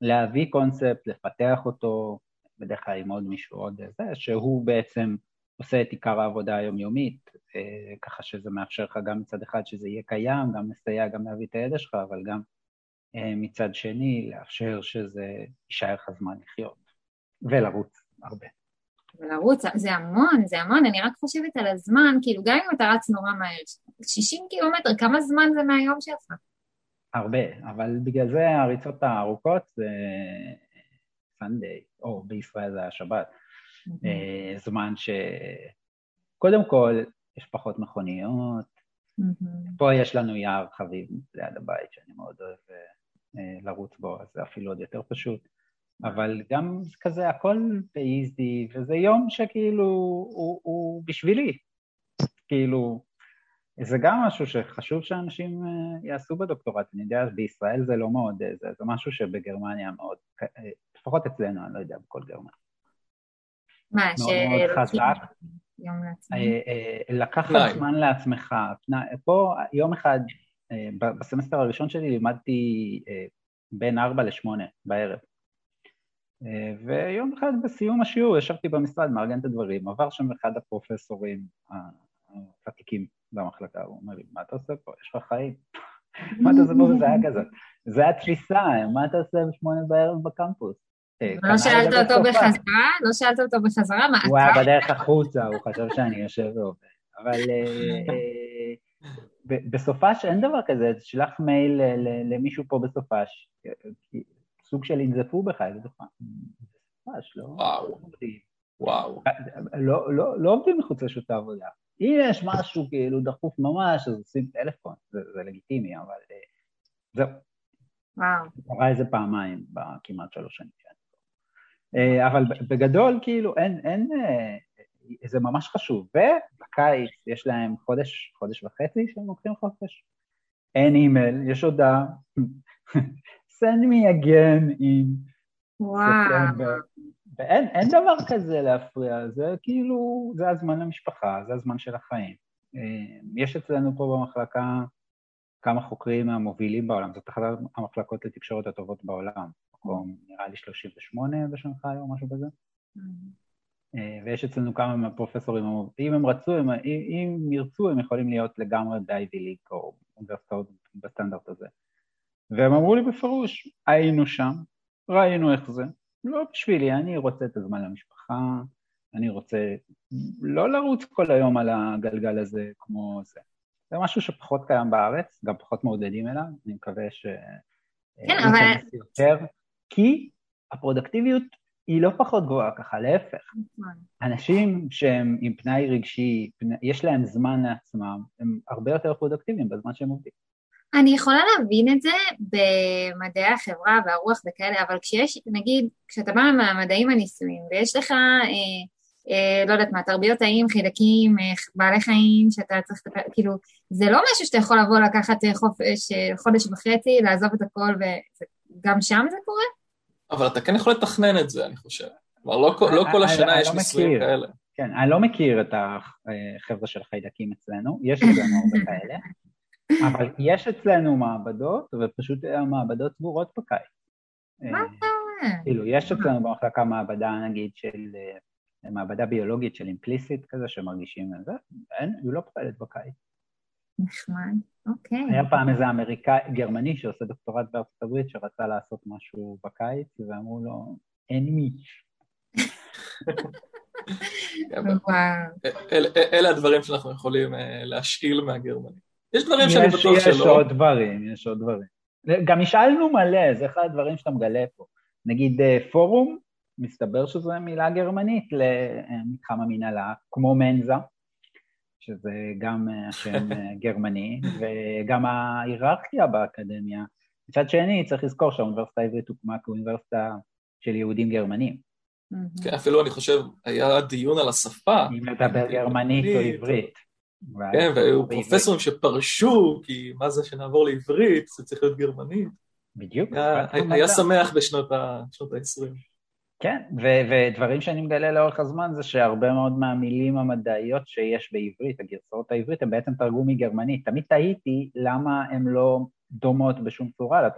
להביא קונספט, לפתח אותו, בדרך כלל עם עוד מישהו עוד זה, שהוא בעצם עושה את עיקר העבודה היומיומית, אה, ככה שזה מאפשר לך גם מצד אחד שזה יהיה קיים, גם לסייע, גם להביא את הידע שלך, אבל גם אה, מצד שני, לאפשר שזה יישאר לך זמן לחיות ולרוץ הרבה. ולרוץ, זה המון, זה המון, אני רק חושבת על הזמן, כאילו גם אם אתה רץ נורא מהר, 60 קילומטר, כמה זמן זה מהיום שלך? הרבה, אבל בגלל זה הריצות הארוכות זה סנדיי, או בישראל זה השבת. Mm-hmm. זמן ש... קודם כל, יש פחות מכוניות, mm-hmm. פה יש לנו יער חביב ליד הבית שאני מאוד אוהב אה, אה, לרוץ בו, אז זה אפילו עוד יותר פשוט. אבל גם כזה הכל באיזי, וזה יום שכאילו הוא, הוא בשבילי. כאילו, זה גם משהו שחשוב שאנשים אה, יעשו בדוקטורט. אני יודע, בישראל זה לא מאוד, אה, זה, זה משהו שבגרמניה מאוד, לפחות אצלנו, אני לא יודע, בכל גרמניה. מה, ש... מאוד חזק. יום לעצמי. לקחת זמן לעצמך. פה יום אחד אה, בסמסטר הראשון שלי לימדתי אה, בין 4 ל-8 בערב. אה, ויום אחד בסיום השיעור ישבתי במשרד, מארגן את הדברים, עבר שם אחד הפרופסורים הוותיקים במחלקה, הוא אומר לי, מה אתה עושה פה? יש לך חיים. מה אתה עושה פה? וזה היה כזה. זה התפיסה, מה אתה עושה בשמונה בערב בקמפוס? לא שאלת אותו בחזרה? לא שאלת אותו בחזרה? מה, אתה? הוא היה בדרך החוצה, הוא חשב שאני יושב ועובד. אבל בסופש אין דבר כזה, תשלח מייל למישהו פה בסופש, סוג של ינזפו בך, איזה בסופש, לא? וואו, וואו. לא, לא, לא עובדים מחוץ לשעות העבודה. אם יש משהו כאילו דחוף ממש, אז עושים טלפון, זה, זה לגיטימי, אבל אה, זהו. וואו. קרה איזה פעמיים בכמעט שלוש שנים שאני. אה, אבל בגדול, כאילו, אין, אין, אה, זה ממש חשוב. ובקיץ יש להם חודש, חודש וחצי שהם לוקחים חופש. אין אימייל, יש הודעה, send me again in ספטמבר. ואין דבר כזה להפריע, זה כאילו, זה הזמן למשפחה, זה הזמן של החיים. אה, יש אצלנו פה במחלקה כמה חוקרים המובילים בעולם, זאת אחת המחלקות לתקשורת הטובות בעולם, מקום נראה לי 38 בשנגחאי או משהו כזה. Mm-hmm. אה, ויש אצלנו כמה מהפרופסורים, אם הם רצו, אם, אם ירצו, הם יכולים להיות לגמרי ב-IV ליג או אוניברסיטאות בסטנדרט הזה. והם אמרו לי בפירוש, היינו שם, ראינו איך זה, לא בשבילי, אני רוצה את הזמן למשפחה, אני רוצה לא לרוץ כל היום על הגלגל הזה כמו זה. זה משהו שפחות קיים בארץ, גם פחות מעודדים אליו, אני מקווה ש... כן, אבל... יותר, כי הפרודקטיביות היא לא פחות גבוהה ככה, להפך. נכון. אנשים שהם עם פנאי רגשי, יש להם זמן לעצמם, הם הרבה יותר פרודקטיביים בזמן שהם עובדים. אני יכולה להבין את זה במדעי החברה והרוח וכאלה, אבל כשיש, נגיד, כשאתה בא מהמדעים הניסויים ויש לך, אה, אה, לא יודעת מה, תרביות חיים, חיידקים, אה, בעלי חיים, שאתה צריך, כאילו, זה לא משהו שאתה יכול לבוא לקחת אה, חופש, אה, חודש וחצי, לעזוב את הכל, וגם שם זה קורה? אבל אתה כן יכול לתכנן את זה, אני חושב. כלומר, לא, לא כל השנה יש לא ניסויים כאלה. כן, אני לא מכיר את החבר'ה של החיידקים אצלנו, יש אצלנו הרבה כאלה, אבל יש אצלנו מעבדות, ופשוט המעבדות סגורות בקיץ. מה אתה אומר? כאילו, יש אצלנו במחלקה מעבדה, נגיד, של... אה, מעבדה ביולוגית של אימפליסיט כזה, שמרגישים את זה, אין, היא לא פועלת בקיץ. נחמד, אוקיי. היה פעם איזה אמריקאי, גרמני שעושה דוקטורט בארצות הברית, שרצה לעשות משהו בקיץ, ואמרו לו, אין מי. אלה הדברים שאנחנו יכולים אה, להשאיל מהגרמני. יש דברים שאני בטוח שלא. יש עוד דברים, יש עוד דברים. גם השאלנו מלא, זה אחד הדברים שאתה מגלה פה. נגיד אה, פורום, מסתבר שזו מילה גרמנית למתחם המנהלה, כמו מנזה, שזה גם אה, השם גרמני, וגם ההיררכיה באקדמיה. מצד שני, צריך לזכור שהאוניברסיטה העברית הוקמה כאוניברסיטה של יהודים גרמנים. כן, אפילו אני חושב, היה דיון על השפה. אם לדבר גרמנית או עברית. כן, והיו פרופסורים שפרשו, כי מה זה שנעבור לעברית, זה צריך להיות גרמנית. בדיוק. היה שמח בשנות ה-20. כן, ודברים שאני מגלה לאורך הזמן זה שהרבה מאוד מהמילים המדעיות שיש בעברית, הגרסאות העברית, הן בעצם תרגום מגרמנית. תמיד תהיתי למה הן לא דומות בשום צורה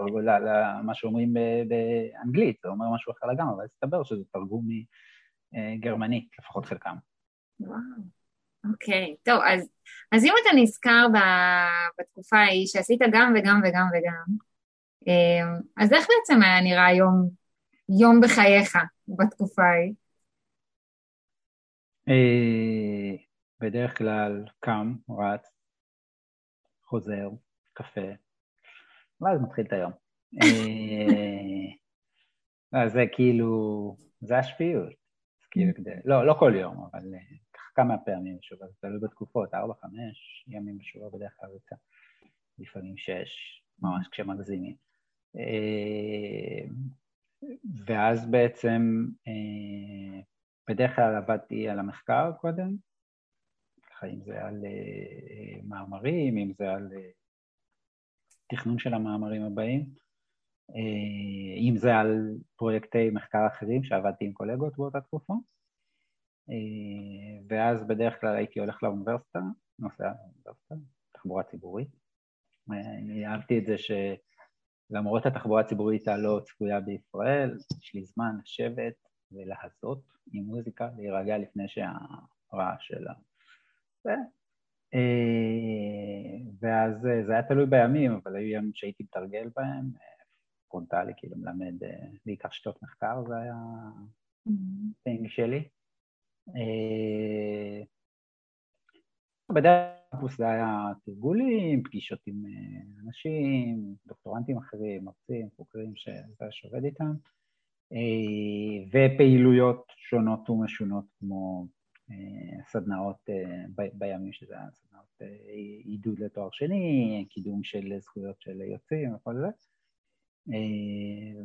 למה שאומרים באנגלית, זה אומר משהו אחר לגמרי, אבל הסתבר שזה תרגום מגרמנית, לפחות חלקם. וואו, אוקיי, טוב, אז, אז אם אתה נזכר בתקופה ההיא שעשית גם וגם וגם וגם, אמ, אז איך בעצם היה נראה יום, יום בחייך בתקופה ההיא? אה, בדרך כלל קם, רץ, חוזר, קפה, ואז מתחיל את היום. אה, זה כאילו, זה השפיות. כאילו כדי, לא, לא כל יום, אבל אה, כמה פעמים בשבוע, זה תלוי בתקופות, ארבע, חמש ימים בשבוע בדרך כלל יוצא, לפעמים שש, ממש כשמגזימים. אה, ואז בעצם, בדרך כלל עבדתי על המחקר קודם, ככה אם זה על מאמרים, אם זה על תכנון של המאמרים הבאים, אה, אם זה על פרויקטי מחקר אחרים שעבדתי עם קולגות באותה תקופה, אה, ואז בדרך כלל הייתי הולך לאוניברסיטה, נוסע לאוניברסיטה, תחבורה ציבורית. אה, אני אהבתי את זה שלמרות התחבורה הציבורית הלא צפויה בישראל, יש לי זמן לשבת ולהיות עם מוזיקה, להירגע לפני שהרעש של ה... אה, ואז אה, זה היה תלוי בימים, אבל היו ימים שהייתי מתרגל בהם, אה, פרונטלי, כאילו מלמד בעיקר שיטות מחקר, זה היה ה thing שלי. בדרך כלל זה היה תרגולים, פגישות עם אנשים, דוקטורנטים אחרים, מרצים, חוקרים שזה שעובד איתם, ופעילויות שונות ומשונות כמו אה, סדנאות אה, בימים שזה היה סדנאות אה, עידוד לתואר שני, קידום של זכויות של יוצאים וכל זה.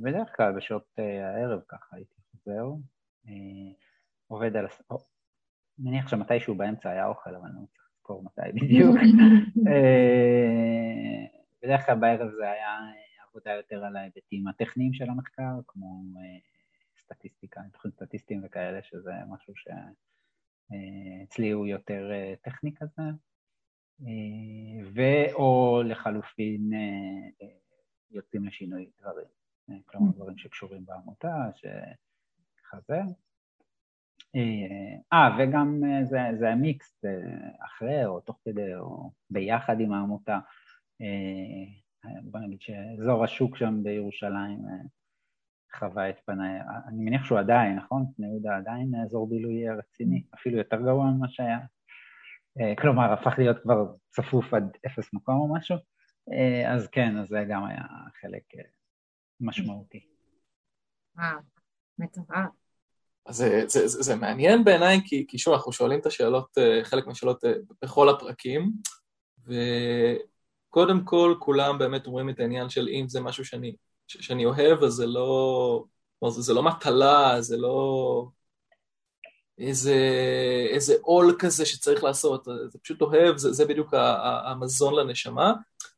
בדרך כלל בשעות הערב ככה הייתי חוזר, עובד על... מניח שמתישהו באמצע היה אוכל, אבל אני לא צריך לזכור מתי בדיוק. בדרך כלל בערב זה היה עבודה יותר על ההיבטים הטכניים של המחקר, כמו סטטיסטיקה, ניתוחים סטטיסטיים וכאלה, שזה משהו ש... אצלי הוא יותר אה, טכני כזה, אה, ואו לחלופין אה, יוצאים לשינוי דברים, כלומר. דברים שקשורים בעמותה, שככה זה. אה, וגם זה, זה המיקס, אחרי או תוך כדי או ביחד עם העמותה. בוא נגיד שאזור השוק שם בירושלים חווה את פניי, אני מניח שהוא עדיין, נכון? בני יהודה עדיין אזור בילוי רציני, אפילו יותר גרוע ממה שהיה. אה, כלומר, הפך להיות כבר צפוף עד אפס מקום או משהו, אה, אז כן, אז זה גם היה חלק אה, משמעותי. וואו, מטורף. זה, זה, זה, זה מעניין בעיניי, כי, כי שוב, אנחנו שואלים את השאלות, חלק מהשאלות בכל הפרקים, וקודם כל, כולם באמת אומרים את העניין של אם זה משהו שאני שאני אוהב, אז זה לא... כלומר, זה, זה לא מטלה, זה לא איזה, איזה עול כזה שצריך לעשות, זה פשוט אוהב, זה, זה בדיוק המזון לנשמה.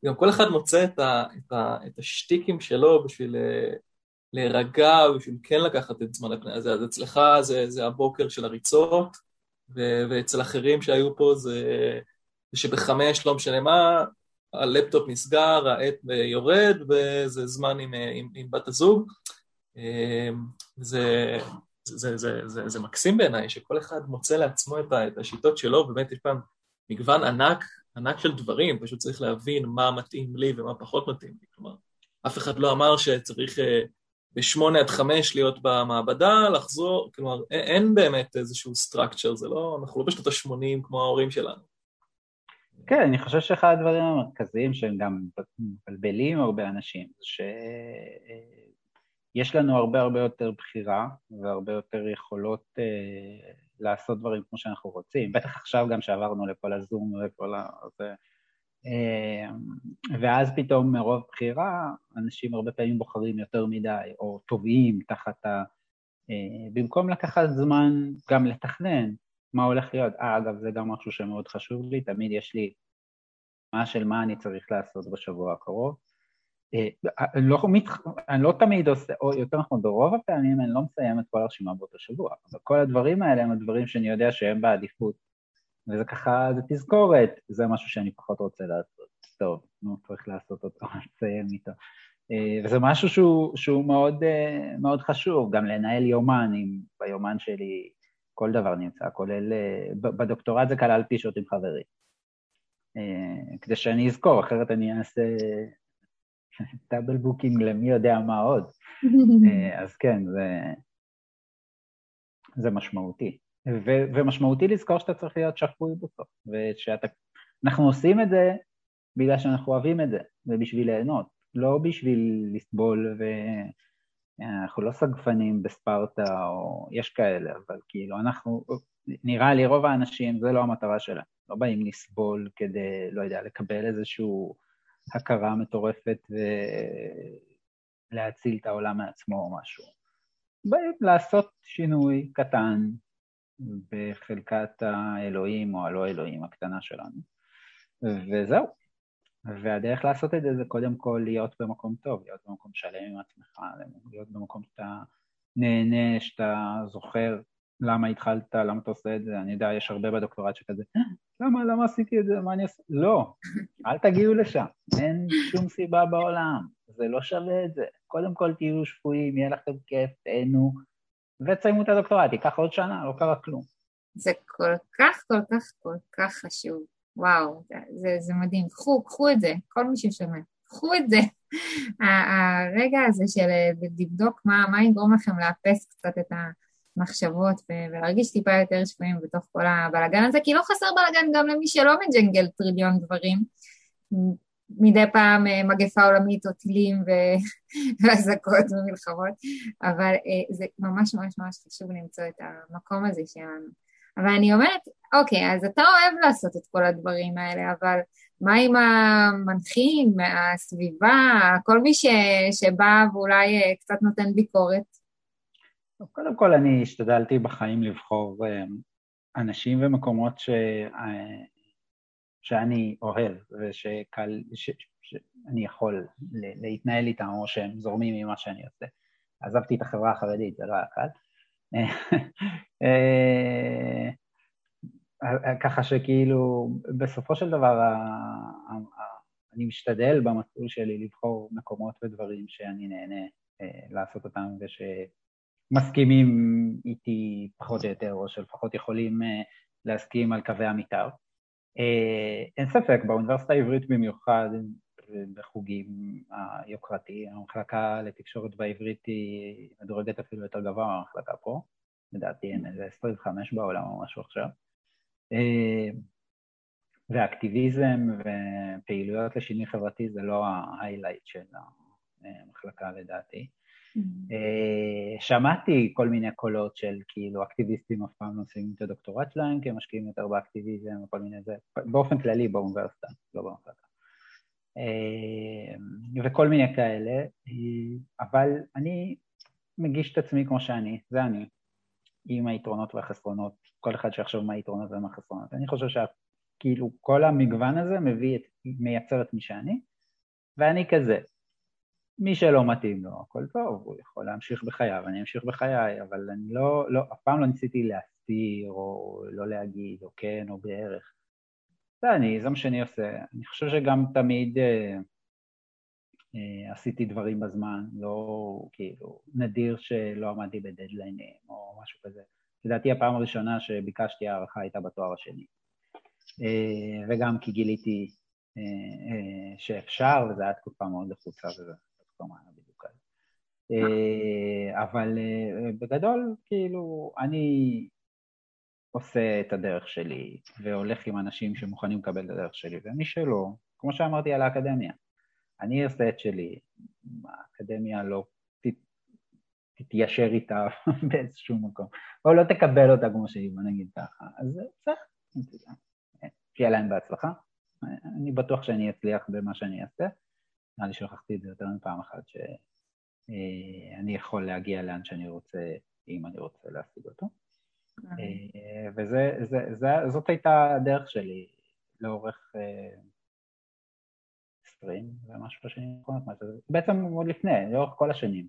גם כל אחד מוצא את, ה, את, ה, את השטיקים שלו בשביל אה, להירגע, בשביל כן לקחת את זמן הפני הזה. אז אצלך זה, זה הבוקר של הריצות, ו, ואצל אחרים שהיו פה זה, זה שבחמש, לא משנה מה, הלפטופ נסגר, העט יורד, וזה זמן עם, עם, עם בת הזוג. זה, זה, זה, זה, זה מקסים בעיניי שכל אחד מוצא לעצמו את, את השיטות שלו, ובאמת יש פעם מגוון ענק, ענק של דברים, פשוט צריך להבין מה מתאים לי ומה פחות מתאים לי. כלומר, אף אחד לא אמר שצריך אה, בשמונה עד חמש להיות במעבדה, לחזור, כלומר, אין, באמת איזשהו structure, זה לא, אנחנו לא בשנות ה-80 כמו ההורים שלנו. כן, אני חושב שאחד הדברים המרכזיים שהם גם מבלבלים הרבה אנשים, זה ש... יש לנו הרבה הרבה יותר בחירה והרבה יותר יכולות אה, לעשות דברים כמו שאנחנו רוצים, בטח עכשיו גם שעברנו לפה לזום ופה לזה, אה, ואז פתאום מרוב בחירה אנשים הרבה פעמים בוחרים יותר מדי או טובעים תחת ה... אה, במקום לקחת זמן גם לתכנן מה הולך להיות. אה, אגב, זה גם משהו שמאוד חשוב לי, תמיד יש לי מה של מה אני צריך לעשות בשבוע הקרוב. אה, אני לא, אני לא תמיד עושה, או יותר נכון, ברוב הפעמים אני לא מסיים את כל הרשימה באותו שבוע, אבל כל הדברים האלה הם הדברים שאני יודע שהם בעדיפות, וזה ככה, זה תזכורת, זה משהו שאני פחות רוצה לעשות. טוב, נו, צריך לעשות אותו, לסיים איתו. אה, וזה משהו שהוא, שהוא מאוד, אה, מאוד חשוב, גם לנהל יומן, אם ביומן שלי כל דבר נמצא, כולל, בדוקטורט זה כלל פגישות עם חברים. כדי שאני אזכור, אחרת אני אעשה double booking למי יודע מה עוד. אה, אז כן, זה, זה משמעותי. ו, ומשמעותי לזכור שאתה צריך להיות שפוי בסוף, ושאנחנו עושים את זה בגלל שאנחנו אוהבים את זה, ובשביל ליהנות, לא בשביל לסבול, ואנחנו לא סגפנים בספרטה, או יש כאלה, אבל כאילו אנחנו, נראה לי רוב האנשים, זה לא המטרה שלהם, לא באים לסבול כדי, לא יודע, לקבל איזשהו הכרה מטורפת ולהציל את העולם מעצמו או משהו. באים לעשות שינוי קטן בחלקת האלוהים או הלא אלוהים הקטנה שלנו, וזהו. והדרך לעשות את זה זה קודם כל להיות במקום טוב, להיות במקום שלם עם עצמך, להיות במקום שאתה נהנה, שאתה זוכר למה התחלת, למה אתה עושה את זה, אני יודע, יש הרבה בדוקטורט שכזה, למה, למה עשיתי את זה, מה אני עושה? לא, אל תגיעו לשם, אין שום סיבה בעולם, זה לא שווה את זה. קודם כל תהיו שפויים, יהיה לכם כיף, תהנו, ותסיימו את הדוקטורט, ייקח עוד שנה, לא קרה כלום. זה כל כך, כל כך, כל כך חשוב. וואו, זה, זה, מדהים. קחו, קחו את זה, כל מי ששומע, קחו את זה. הרגע הזה של לבדוק מה, מה יגרום לכם לאפס קצת את ה... מחשבות ולהרגיש טיפה יותר שפויים בתוך כל הבלאגן הזה, כי לא חסר בלאגן גם למי שלא מג'נגל טריליון דברים. מדי פעם אה, מגפה עולמית או טילים ואזעקות ומלחמות, אבל אה, זה ממש ממש ממש חשוב למצוא את המקום הזה שלנו. אבל אני אומרת, אוקיי, אז אתה אוהב לעשות את כל הדברים האלה, אבל מה עם המנחים, הסביבה, כל מי ש, שבא ואולי אה, קצת נותן ביקורת? קודם כל אני השתדלתי בחיים לבחור אנשים ומקומות ש... אה, שאני אוהב ושקל, ש... שאני יכול להתנהל איתם או שהם זורמים ממה שאני עושה. עזבתי את החברה החרדית, זה לא היה קל. אה, ככה שכאילו, בסופו של דבר אני משתדל במסלול שלי לבחור מקומות ודברים שאני נהנה לעשות אותם וש... מסכימים איתי פחות או יותר, או שלפחות יכולים אה, להסכים על קווי המתאר. אה, אין ספק, באוניברסיטה העברית במיוחד, בחוגים היוקרתי, המחלקה לתקשורת בעברית היא מדורגת אפילו יותר גבוה מהמחלקה פה, לדעתי אין איזה 25 בעולם או משהו עכשיו. אה, ואקטיביזם ופעילויות לשינוי חברתי זה לא ההיילייט של המחלקה לדעתי. אה, שמעתי כל מיני קולות של כאילו אקטיביסטים אף פעם לא מסיימים את הדוקטורט שלהם כי הם משקיעים יותר באקטיביזם וכל מיני זה, באופן כללי באוניברסיטה, לא במחלקה. אה, וכל מיני כאלה, אה, אבל אני מגיש את עצמי כמו שאני, זה אני, עם היתרונות והחסרונות, כל אחד שיחשוב מה היתרונות ומה החסרונות. אני חושב שכאילו כל המגוון הזה מביא את, מייצר את מי שאני, ואני כזה. מי שלא מתאים לו, הכל טוב, הוא יכול להמשיך בחייו, אני אמשיך בחיי, אבל אני לא, לא, אף פעם לא ניסיתי להסתיר, או לא להגיד, או כן, או בערך. זה אני, זה מה שאני עושה. אני חושב שגם תמיד, אה, עשיתי דברים בזמן, לא כאילו, נדיר שלא עמדתי בדדליינים או משהו כזה. לדעתי הפעם הראשונה שביקשתי הערכה הייתה בתואר השני. וגם כי גיליתי שאפשר, וזו הייתה תקופה מאוד לחוצה וזה תקופה מעלה בדיוק כזה. אבל בגדול, כאילו, אני עושה את הדרך שלי והולך עם אנשים שמוכנים לקבל את הדרך שלי, ומי שלא, כמו שאמרתי על האקדמיה, אני עושה את שלי, האקדמיה לא תתיישר איתה באיזשהו מקום, או לא תקבל אותה כמו שהיא, בוא נגיד ככה, אז בסדר, שיהיה להם בהצלחה. אני בטוח שאני אצליח במה שאני אעשה, נראה לי שכחתי את זה יותר מפעם אחת, שאני יכול להגיע לאן שאני רוצה, אם אני רוצה להשיג אותו. וזאת הייתה הדרך שלי לאורך עשרים ומשהו שנים האחרונות, בעצם עוד לפני, לאורך כל השנים,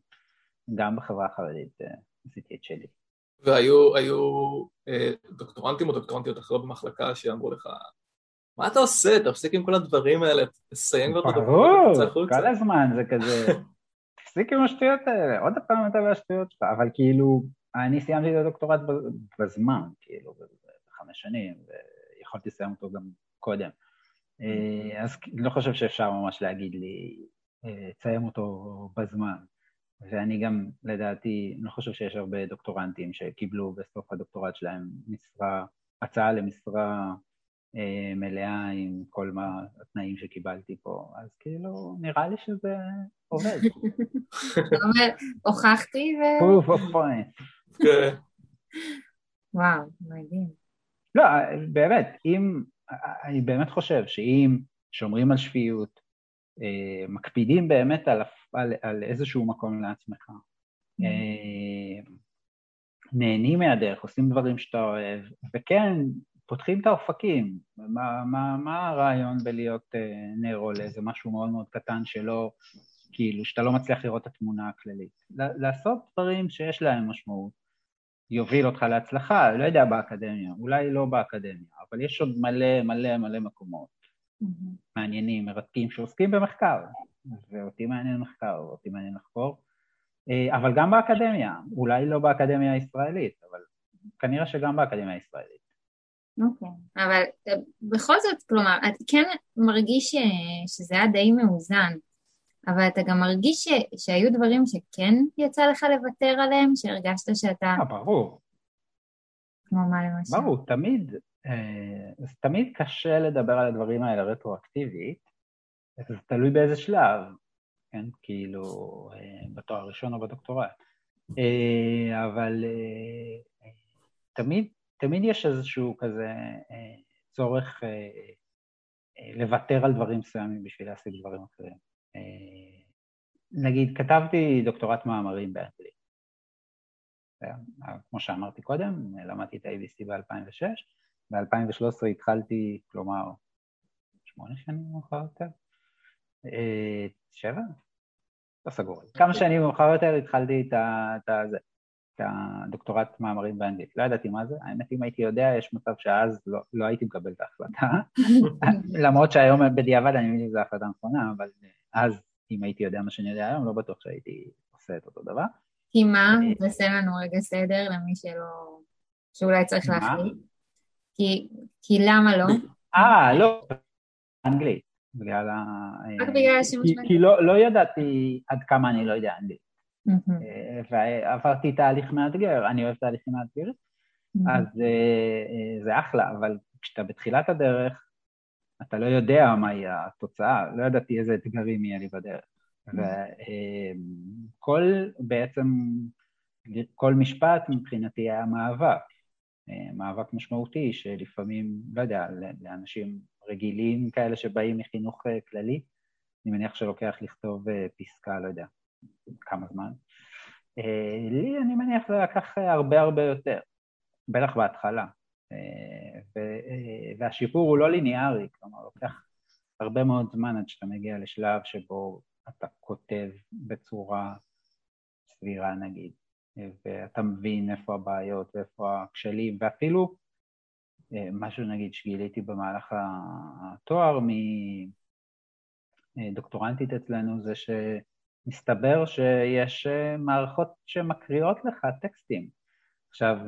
גם בחברה החרדית עשיתי את שלי. והיו דוקטורנטים או דוקטורנטיות אחרות במחלקה שאמרו לך, מה אתה עושה? תפסיק עם כל הדברים האלה, תסיים כבר את הדוקטורנט, ברור, כל הזמן זה כזה, תפסיק עם השטויות האלה, עוד פעם אתה והשטויות שלך, אבל כאילו, אני סיימתי את הדוקטורט בזמן, כאילו, בחמש שנים, ויכולתי לסיים אותו גם קודם. אה, אז לא חושב שאפשר ממש להגיד לי, אה, תסיים אותו בזמן. ואני גם, לדעתי, לא חושב שיש הרבה דוקטורנטים שקיבלו בסוף הדוקטורט שלהם משרה, הצעה למשרה מלאה עם כל מה התנאים שקיבלתי פה, אז כאילו, נראה לי שזה עובד. הוכחתי ו... פוף of point. כן. וואו, מדהים. לא, באמת, אם, אני באמת חושב שאם שומרים על שפיות, אה, מקפידים באמת על, על, על איזשהו מקום לעצמך, אממ. אה, נהנים מהדרך, עושים דברים שאתה אוהב, וכן, פותחים את האופקים. מה, מה, מה הרעיון בלהיות אה, נרו לאיזה משהו מאוד מאוד קטן שלא, כאילו, שאתה לא מצליח לראות את התמונה הכללית? לעשות דברים שיש להם משמעות, יוביל אותך להצלחה, לא יודע באקדמיה, אולי לא באקדמיה, אבל יש עוד מלא מלא מלא מקומות mm-hmm. מעניינים, מרתקים, שעוסקים במחקר, ואותי מעניין מחקר, ואותי מעניין לחקור, אה, אבל גם באקדמיה, אולי לא באקדמיה הישראלית, אבל כנראה שגם באקדמיה הישראלית. אוקיי, okay. אבל אה, בכל זאת, כלומר, את כן מרגיש שזה היה די מאוזן, אבל אתה גם מרגיש ש... שהיו דברים שכן יצא לך לוותר עליהם, שהרגשת שאתה... אה, ברור. כמו מה למשל? ברור, תמיד, אה, תמיד קשה לדבר על הדברים האלה רטרואקטיבית, זה תלוי באיזה שלב, כן? כאילו, אה, בתואר הראשון או בדוקטורט. אה, אבל אה, תמיד תמיד יש איזשהו כזה אה, צורך אה, אה, לוותר על דברים מסוימים בשביל להשיג דברים אחרים. נגיד, כתבתי דוקטורט מאמרים באנגלית. כמו שאמרתי קודם, למדתי את ה-ABC ב-2006, ב-2013 התחלתי, כלומר, שמונה שנים מאוחר יותר, שבע? לא סגור. כמה שנים מאוחר יותר התחלתי את ה... זה. את הדוקטורט מאמרים באנגלית. לא ידעתי מה זה, האמת אם הייתי יודע, יש מצב שאז לא, לא הייתי מקבל את ההחלטה, למרות שהיום בדיעבד אני מבין שזו החלטה נכונה, אבל אז אם הייתי יודע מה שאני יודע היום, לא בטוח שהייתי עושה את אותו דבר. כי מה? אה, תעשה לנו רגע סדר למי שלא... שאולי צריך להחליט. כי, כי למה לא? אה, לא, אנגלית. בגלל ה... רק בגלל השימוש באנגלית. כי לא, לא ידעתי עד כמה אני לא יודע אנגלית. אה, ועברתי תהליך מאתגר, אני אוהב תהליכים מאתגרים, אז אה, אה, זה אחלה, אבל כשאתה בתחילת הדרך, אתה לא יודע מהי התוצאה, לא ידעתי איזה אתגרים יהיה לי בדרך. וכל בעצם, כל משפט מבחינתי היה מאבק, מאבק משמעותי שלפעמים, לא יודע, לאנשים רגילים כאלה שבאים מחינוך כללי, אני מניח שלוקח לכתוב פסקה, לא יודע, כמה זמן. אה, לי, אני מניח, זה לקח הרבה הרבה יותר, בטח בהתחלה. אה, אה, והשיפור הוא לא ליניארי, כלומר, לוקח הרבה מאוד זמן עד שאתה מגיע לשלב שבו אתה כותב בצורה סבירה, נגיד, ואתה מבין איפה הבעיות ואיפה הכשלים, ואפילו משהו, נגיד, שגיליתי במהלך התואר, דוקטורנטית אצלנו זה שמסתבר שיש מערכות שמקריאות לך טקסטים. עכשיו,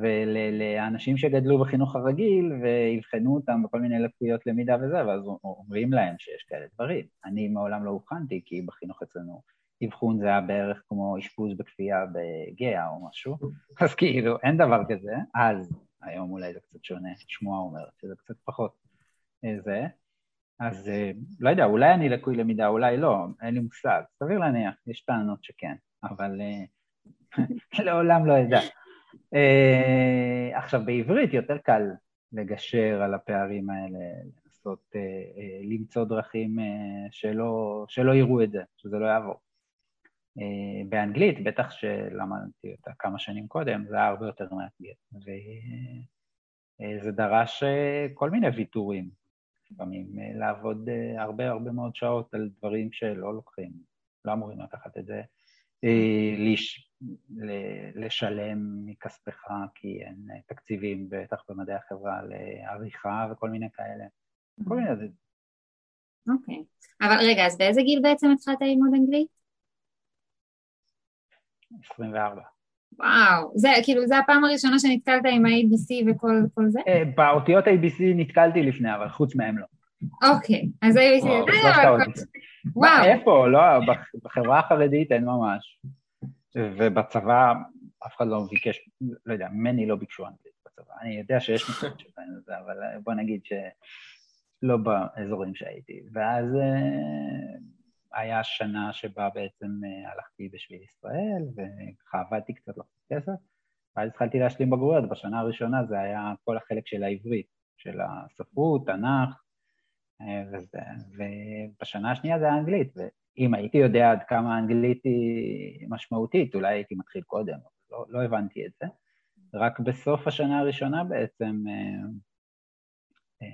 לאנשים שגדלו בחינוך הרגיל ויבחנו אותם בכל מיני לקויות למידה וזה, ואז אומרים להם שיש כאלה דברים. אני מעולם לא אובחנתי, כי בחינוך אצלנו אבחון זה היה בערך כמו אשפוז בכפייה בגאה או משהו, אז כאילו, אין דבר כזה, אז, היום אולי זה קצת שונה, שמועה אומרת שזה קצת פחות אה, זה, אז אה, לא יודע, אולי אני לקוי למידה, אולי לא, אין לי מושג, סביר להניח, יש טענות שכן, אבל אה, לעולם לא אדע. עכשיו, בעברית יותר קל לגשר על הפערים האלה, לנסות למצוא דרכים שלא, שלא יראו את זה, שזה לא יעבור. אה, באנגלית, בטח שלמדתי אותה כמה שנים קודם, זה היה הרבה יותר מאתגר. וזה דרש אה, כל מיני ויתורים, לפעמים אה, לעבוד הרבה הרבה מאוד שעות על דברים שלא לוקחים, לא אמורים לקחת את זה, לש... לשלם מכספך כי אין תקציבים, בטח במדעי החברה, לעריכה וכל מיני כאלה. כל מיני... אוקיי. אבל רגע, אז באיזה גיל בעצם התחלת ללמוד אנגלית? 24. וואו, זה כאילו, זה הפעם הראשונה שנתקלת עם ה-ABC וכל זה? אה, באותיות ABC נתקלתי לפני, אבל חוץ מהם לא. אוקיי, אז ABC... וואו. איפה? לא, בחברה החרדית אין ממש. ובצבא אף אחד לא ביקש, לא יודע, ממני לא ביקשו אנגלית בצבא. אני יודע שיש מקומות שבהם זה, אבל בוא נגיד שלא באזורים שהייתי. ואז אה, היה שנה שבה בעצם אה, הלכתי בשביל ישראל, וככה עבדתי קצת לחצות כסף, ואז התחלתי להשלים בגרויות, בשנה הראשונה זה היה כל החלק של העברית, של הספרות, תנ"ך אה, וזה, ובשנה השנייה זה היה אנגלית, ואם הייתי יודע עד כמה האנגלית היא משמעותית, אולי הייתי מתחיל קודם, לא, לא הבנתי את זה. רק בסוף השנה הראשונה בעצם אה,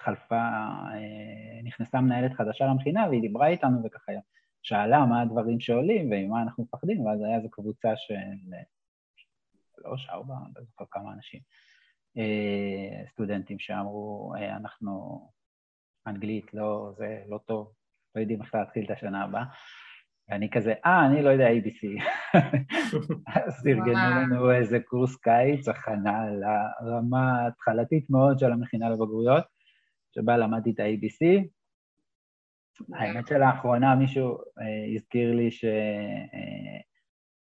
התחלפה, אה, נכנסה מנהלת חדשה למכינה והיא דיברה איתנו וככה שאלה מה הדברים שעולים וממה אנחנו מפחדים, ואז היה איזו קבוצה של שלוש, ארבע, לא זוכר כמה אנשים, אה, סטודנטים שאמרו, אה, אנחנו, אנגלית, לא, זה לא טוב, לא יודעים איך להתחיל את השנה הבאה. ואני כזה, אה, אני לא יודע ABC. אז ארגנו לנו איזה קורס קיץ, הכנה לרמה התחלתית מאוד של המכינה לבגרויות. שבה למדתי את ה-ABC. האמת שלאחרונה מישהו אה, הזכיר לי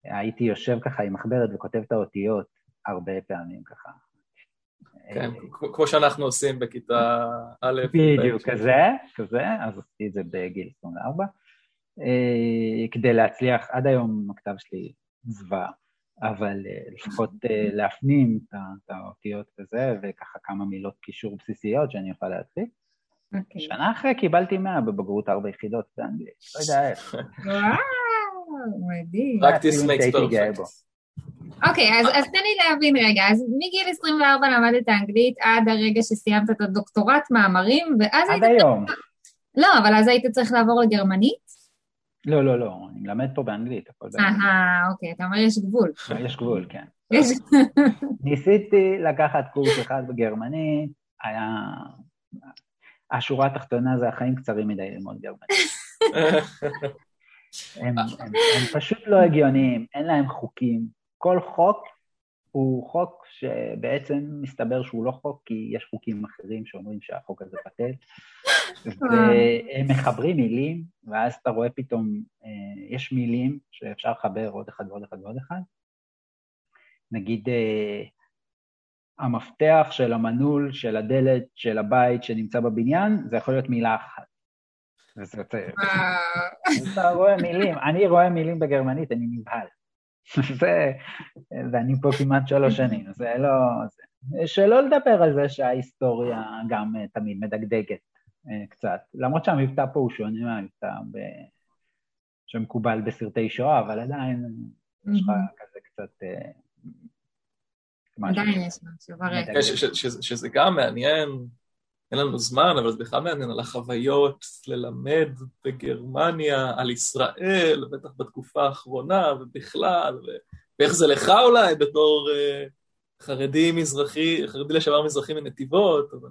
שהייתי אה, יושב ככה עם מחברת וכותב את האותיות הרבה פעמים ככה. כן, אה, כמו שאנחנו עושים בכיתה א'. בדיוק, כזה, כזה, אז עשיתי את זה בגיל 24. כדי להצליח, עד היום הכתב שלי זוועה. אבל אה, לפחות אה, להפנים את האותיות וזה, וככה כמה מילות קישור בסיסיות שאני אוכל להתחיל. Okay. שנה אחרי קיבלתי 100 בבגרות ארבע יחידות באנגלית, לא יודע איך. וואו, מדהים. practice makes perfect. אוקיי, אז תן לי להבין רגע, אז מגיל 24 למדת אנגלית עד הרגע שסיימת את הדוקטורט מאמרים, ואז היית... עד היום. לא, אבל אז היית צריך לעבור לגרמנית? לא, לא, לא, אני מלמד פה באנגלית, הכל באנגלית. אה, אוקיי, אתה אומר יש גבול. יש גבול, כן. ניסיתי לקחת קורס אחד בגרמנית, היה... השורה התחתונה זה החיים קצרים מדי ללמוד גרמנית. הם, הם, הם פשוט לא הגיוניים, אין להם חוקים. כל חוק הוא חוק שבעצם מסתבר שהוא לא חוק, כי יש חוקים אחרים שאומרים שהחוק הזה בטל, והם מחברים מילים, ואז אתה רואה פתאום, אה, יש מילים שאפשר לחבר עוד אחד ועוד אחד ועוד אחד. נגיד, אה, המפתח של המנעול, של הדלת, של הבית שנמצא בבניין, זה יכול להיות מילה אחת. אתה רואה מילים, אני רואה מילים בגרמנית, אני נבהל. זה, ואני פה כמעט שלוש שנים, זה לא... זה. שלא לדבר על זה שההיסטוריה גם אה, תמיד מדגדגת אה, קצת, למרות שהמבטא פה הוא שונה מהמבטא ב... שמקובל בסרטי שואה, אבל עדיין יש לך כזה קצת... אה, עדיין יש משהו, שזה גם מעניין, אין לנו זמן, אבל זה בכלל מעניין על החוויות ללמד בגרמניה, על ישראל, בטח בתקופה האחרונה ובכלל, ואיך זה לך אולי בתור uh, חרדי מזרחי, חרדי לשעבר מזרחי מנתיבות, אבל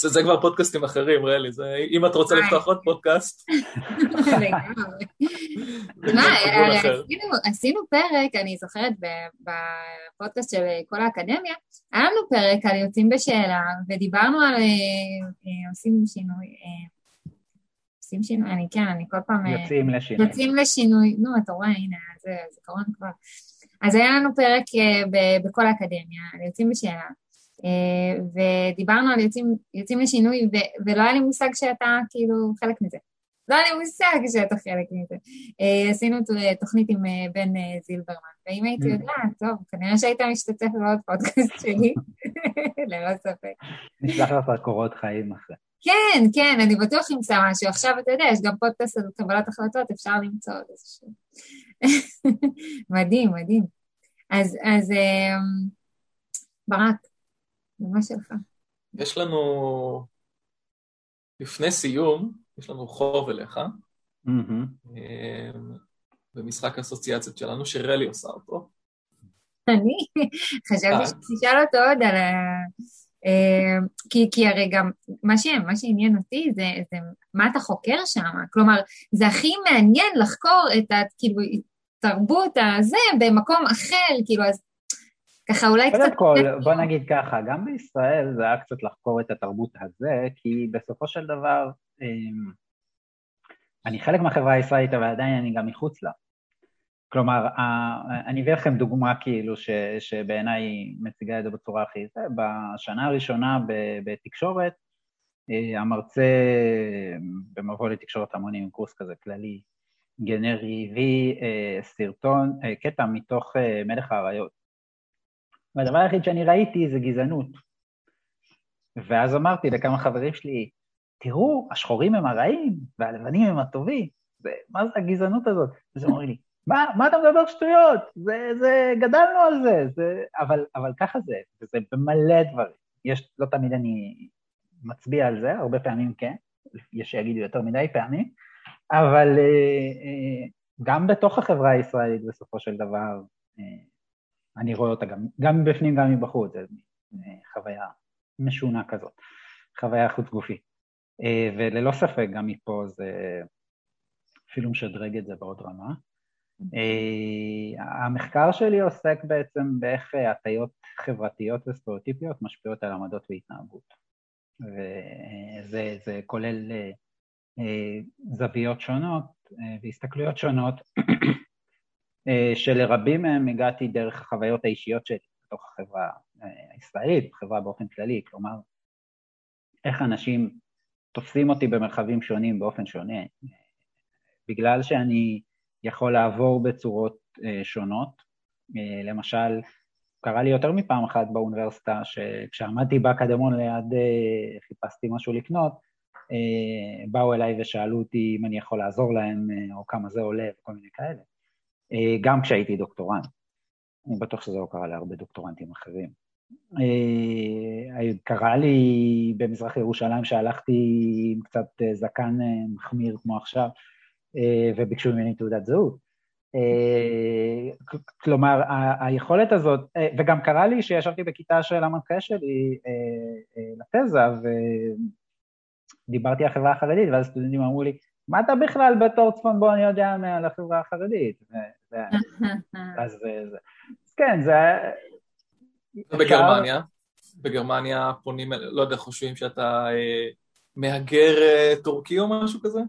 זה, זה כבר פודקאסטים אחרים, רלי, זה, אם את רוצה לפתוח עוד פודקאסט. מה, עשינו פרק, אני זוכרת בפודקאסט של כל האקדמיה, היה לנו פרק על יוצאים בשאלה, ודיברנו על אה, עושים שינוי, אה, עושים שינוי, אני כן, אני כל פעם... אה, יוצאים לשינוי. יוצאים לשינוי, נו, אתה רואה, הנה, זה זיכרון כבר. אז היה לנו פרק בכל האקדמיה, על יוצאים בשאלה. אה, ודיברנו על יוצאים, יוצאים לשינוי, ו, ולא היה לי מושג שאתה כאילו חלק מזה. לא היה לי מושג שאתה חלק מזה. אה, עשינו תוכנית עם אה, בן זילברמן, ואם הייתי mm. יודעת, טוב, כנראה שהיית משתתף בעוד פודקאסט שלי, ללא ספק. נשלח לך קורות חיים אחרי. כן, כן, אני בטוח אמצא משהו. עכשיו, אתה יודע, יש גם פודקאסט על קבלת החלטות, אפשר למצוא עוד איזשהו... מדהים, מדהים. אז, אז ברק, מה שלך? יש לנו, לפני סיום, יש לנו חוב אליך, mm-hmm. במשחק האסוציאציות שלנו, שרלי עושה אותו. אני? חשבתי שתשאל אותו עוד על ה... אמ, כי, כי הרי גם מה, ש, מה שעניין אותי זה, זה מה אתה חוקר שם, כלומר זה הכי מעניין לחקור את כאילו, התרבות הזה במקום אחר, כאילו אז ככה אולי קצת... קודם כל, בוא נגיד ככה, גם בישראל זה היה קצת לחקור את התרבות הזה, כי בסופו של דבר, אמ, אני חלק מהחברה הישראלית, אבל עדיין אני גם מחוץ לה. כלומר, אני אביא לכם דוגמה כאילו ש, שבעיניי מציגה את זה בצורה הכי... זה, בשנה הראשונה בתקשורת, אה, המרצה במבוא לתקשורת המונים, קורס כזה כללי, גנרי, הביא אה, סרטון, אה, קטע מתוך מלך האריות. והדבר היחיד שאני ראיתי זה גזענות. ואז אמרתי לכמה חברים שלי, תראו, השחורים הם הרעים והלבנים הם הטובים, זה, מה זה הגזענות הזאת? אז הם אומרים לי, מה, מה אתה מדבר שטויות? זה, זה, גדלנו על זה, זה, אבל, אבל ככה זה, וזה במלא דברים. יש, לא תמיד אני מצביע על זה, הרבה פעמים כן, יש שיגידו יותר מדי פעמים, אבל אה, אה, גם בתוך החברה הישראלית בסופו של דבר, אה, אני רואה אותה גם, גם מבפנים, גם מבחוץ, זו חוויה משונה כזאת, חוויה חוץ גופית. אה, וללא ספק, גם מפה זה אפילו משדרג את זה בעוד רמה. אה, המחקר שלי עוסק בעצם באיך הטיות חברתיות וסטריאוטיפיות משפיעות על עמדות והתנהגות. וזה כולל אה, זוויות שונות והסתכלויות שונות שלרבים מהם הגעתי דרך החוויות האישיות שלי בתוך החברה אה, הישראלית, בחברה באופן כללי, כלומר, איך אנשים תופסים אותי במרחבים שונים באופן שונה, בגלל שאני יכול לעבור בצורות אה, שונות, למשל, קרה לי יותר מפעם אחת באוניברסיטה, שכשעמדתי באקדמון ליד, חיפשתי משהו לקנות, באו אליי ושאלו אותי אם אני יכול לעזור להם, או כמה זה עולה, וכל מיני כאלה. אה, גם כשהייתי דוקטורנט. אני בטוח שזה לא קרה להרבה דוקטורנטים אחרים. אה, קרה לי במזרח ירושלים שהלכתי עם קצת אה, זקן מחמיר כמו עכשיו, וביקשו ממני תעודת זהות. כלומר, היכולת הזאת, וגם קרה לי שישבתי בכיתה של המנחה שלי לתזה, ודיברתי על החברה החרדית, ואז סטודנטים אמרו לי, מה אתה בכלל בתור צפונבון יודע על החברה החרדית? אז כן, זה... בגרמניה, בגרמניה פונים, לא יודע, חושבים שאתה אה, מהגר אה, טורקי או משהו כזה?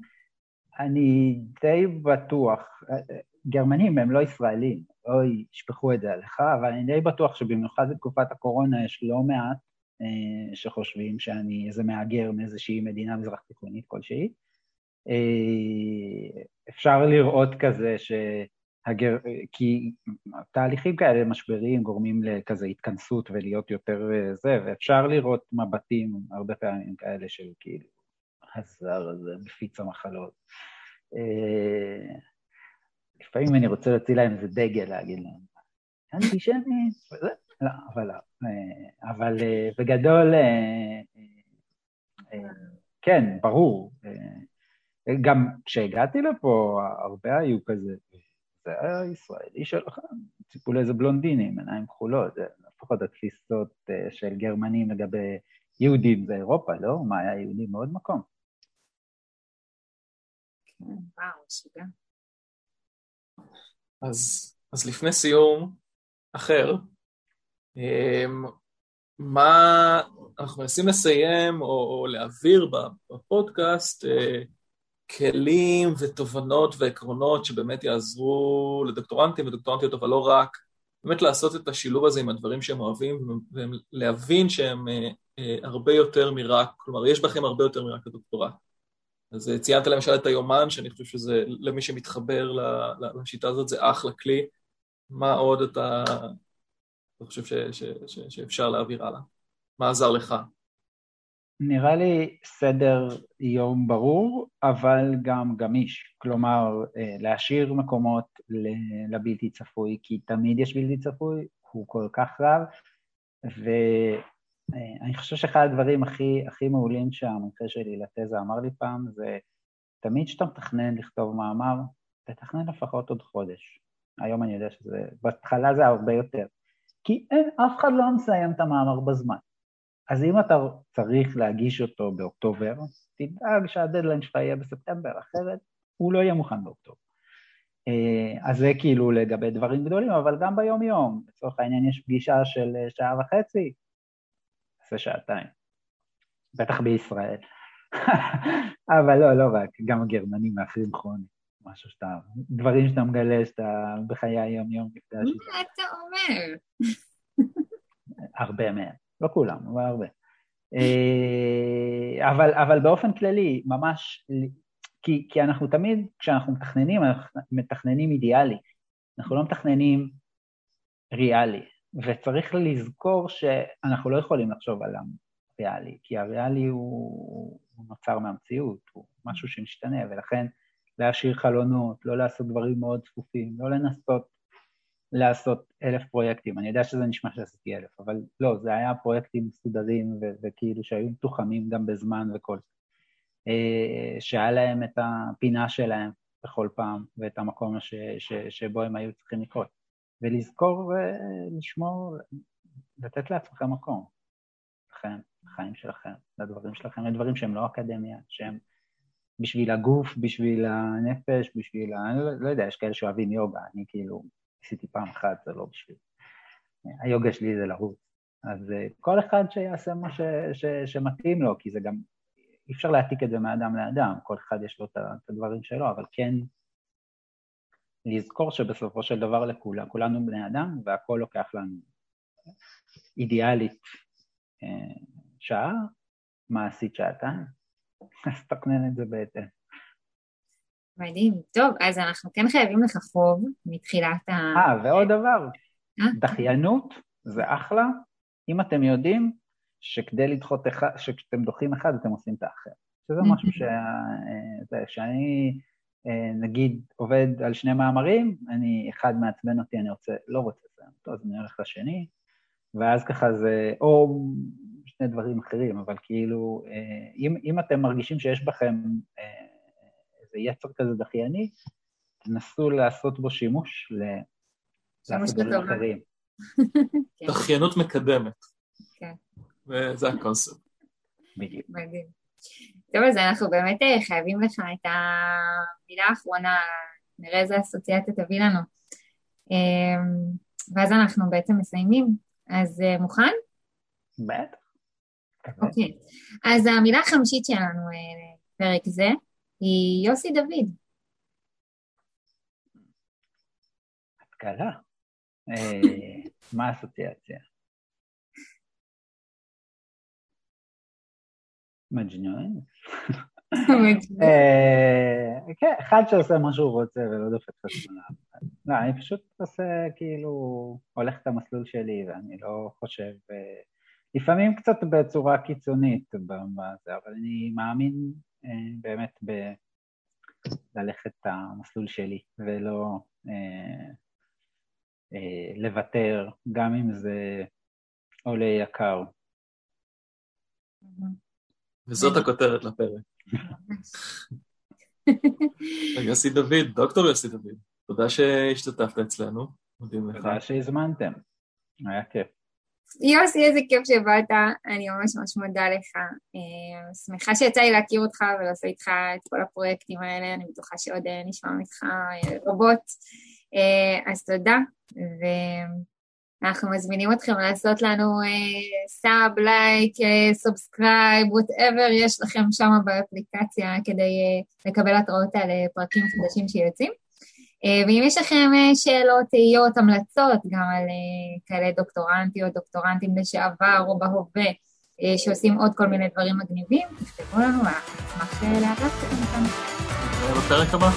אני די בטוח, גרמנים הם לא ישראלים, לא ישפכו את זה עליך, אבל אני די בטוח שבמיוחד בתקופת הקורונה יש לא מעט אה, שחושבים שאני איזה מהגר מאיזושהי מדינה מזרח תיכונית כלשהי. אה, אפשר לראות כזה שהגר... כי תהליכים כאלה משבריים גורמים לכזה התכנסות ולהיות יותר אה, זה, ואפשר לראות מבטים הרבה פעמים כאלה של כאילו, הזר הזה מפיץ המחלות. אה, לפעמים אני רוצה להוציא להם איזה דגל, להגיד להם, אנטישמי, לא, אבל לא. אבל בגדול, כן, ברור. גם כשהגעתי לפה, הרבה היו כזה, זה הישראלי שלכם, ציפו לאיזה בלונדיני עם עיניים כחולות, זה לפחות התפיסות אה, של גרמנים לגבי יהודים זה אירופה, לא? מה, היה יהודים מאוד מקום. וואו, שיגע. אז, אז לפני סיום אחר, אמ, מה אנחנו מנסים לסיים או, או להעביר בפודקאסט אה, כלים ותובנות ועקרונות שבאמת יעזרו לדוקטורנטים ודוקטורנטיות, אבל לא רק, באמת לעשות את השילוב הזה עם הדברים שהם אוהבים ולהבין שהם אה, אה, הרבה יותר מרק, כלומר יש בכם הרבה יותר מרק הדוקטורט. אז אה, ציינת למשל את היומן, שאני חושב שזה, למי שמתחבר לשיטה הזאת זה אחלה כלי. מה עוד אתה, אתה חושב ש, ש, ש, שאפשר להעביר הלאה? מה עזר לך? נראה לי סדר יום ברור, אבל גם גמיש. כלומר, אה, להשאיר מקומות לבלתי צפוי, כי תמיד יש בלתי צפוי, הוא כל כך רב, ואני חושב שאחד הדברים הכי, הכי מעולים שהמנחה שלי לתזה אמר לי פעם, זה תמיד כשאתה מתכנן לכתוב מאמר, תתכנן לפחות עוד חודש. היום אני יודע שזה, בהתחלה זה הרבה יותר. כי אין, אף אחד לא מסיים את המאמר בזמן. אז אם אתה צריך להגיש אותו באוקטובר, תדאג שהדדליין שלך יהיה בספטמבר, אחרת הוא לא יהיה מוכן באוקטובר. אה, אז זה כאילו לגבי דברים גדולים, אבל גם ביום-יום, לצורך העניין יש פגישה של אה, שעה וחצי, זה שעתיים. בטח בישראל. אבל לא, לא רק, גם הגרמנים מאחרים כרוניים. משהו שאתה, דברים שאתה מגלה שאתה בחיי היום-יום מה אתה אומר? הרבה מהם. לא כולם, אבל הרבה. אה, אבל, אבל באופן כללי, ממש, כי, כי אנחנו תמיד, כשאנחנו מתכננים, אנחנו מתכננים אידיאלי, אנחנו לא מתכננים ריאלי, וצריך לזכור שאנחנו לא יכולים לחשוב על הריאלי, כי הריאלי הוא, הוא נוצר מהמציאות, הוא משהו שמשתנה, ולכן להשאיר חלונות, לא לעשות דברים מאוד צפופים, לא לנסות לעשות אלף פרויקטים. אני יודע שזה נשמע שעשיתי אלף, אבל לא, זה היה פרויקטים מסודרים ו- וכאילו שהיו מתוחמים גם בזמן וכל זה. אה, שהיה להם את הפינה שלהם בכל פעם ואת המקום ש- ש- שבו הם היו צריכים לקרות. ולזכור ולשמור, לתת לעצמכם מקום. לכם, לחיים שלכם, לדברים שלכם, לדברים שהם לא אקדמיה, שהם בשביל הגוף, בשביל הנפש, בשביל ה... אני לא, לא יודע, יש כאלה שאוהבים יוגה, אני כאילו עשיתי פעם אחת, זה לא בשביל... היוגה שלי זה לרוץ. אז אה, כל אחד שיעשה מה ש, ש, שמתאים לו, כי זה גם, אי אפשר להעתיק את זה מאדם לאדם, כל אחד יש לו את הדברים שלו, אבל כן לזכור שבסופו של דבר לכולם, כולנו בני אדם, והכל לוקח לנו אידיאלית אה, שעה, מעשית שעתיים, אז תקנן את זה בהתאם. מדהים. טוב, אז אנחנו כן חייבים לך חוב מתחילת ה... אה, ועוד דבר, אה? דחיינות זה אחלה, אם אתם יודעים שכדי לדחות אחד, שכשאתם דוחים אחד אתם עושים את האחר. שזה משהו ש... אה, שאני אה, נגיד עובד על שני מאמרים, אני, אחד מעצבן אותי, אני רוצה, לא רוצה לסיים אותו, אז אני הולך לשני, ואז ככה זה, או שני דברים אחרים, אבל כאילו, אם, אם אתם מרגישים שיש בכם איזה יצר כזה דחייני, תנסו לעשות בו שימוש לעשות דברים אחרים. כן. דחיינות מקדמת. כן. וזה הקונספט. בדיוק. מדהים. טוב, אז אנחנו באמת אה, חייבים לך את המילה האחרונה, נראה איזה אסוציאציה תביא לנו. אמ, ואז אנחנו בעצם מסיימים. אז אה, מוכן? בטח. אוקיי. אז המילה החמישית שלנו לפרק אה, זה היא יוסי דוד. השכלה. אה, מה האסוציאציה? מג'נון. אה, כן, אחד שעושה מה שהוא רוצה ולא דופק את עצמו. לא, אני פשוט עושה כאילו, הולך את המסלול שלי ואני לא חושב, אה, לפעמים קצת בצורה קיצונית אבל אני מאמין באמת ב... ללכת את המסלול שלי, ולא אה, אה, לוותר, גם אם זה עולה יקר. וזאת הכותרת לפרק. יוסי דוד, דוקטור יוסי דוד, תודה שהשתתפת אצלנו, מודים לך. תודה שהזמנתם, היה כיף. יוסי, איזה כיף שבאת, אני ממש ממש מודה לך. שמחה שיצא לי להכיר אותך ולעשות איתך את כל הפרויקטים האלה, אני בטוחה שעוד נשמע ממך רבות. אז תודה, ואנחנו מזמינים אתכם לעשות לנו sub, like, subscribe, whatever יש לכם שם באפליקציה כדי לקבל התראות על פרקים חדשים שיוצאים. ואם יש לכם שאלות, תהיות, המלצות, גם על כאלה דוקטורנטיות, דוקטורנטים לשעבר או בהווה, שעושים עוד כל מיני דברים מגניבים, תכתבו לנו, ואנחנו נשמח אתכם כאן. בפרק הבא.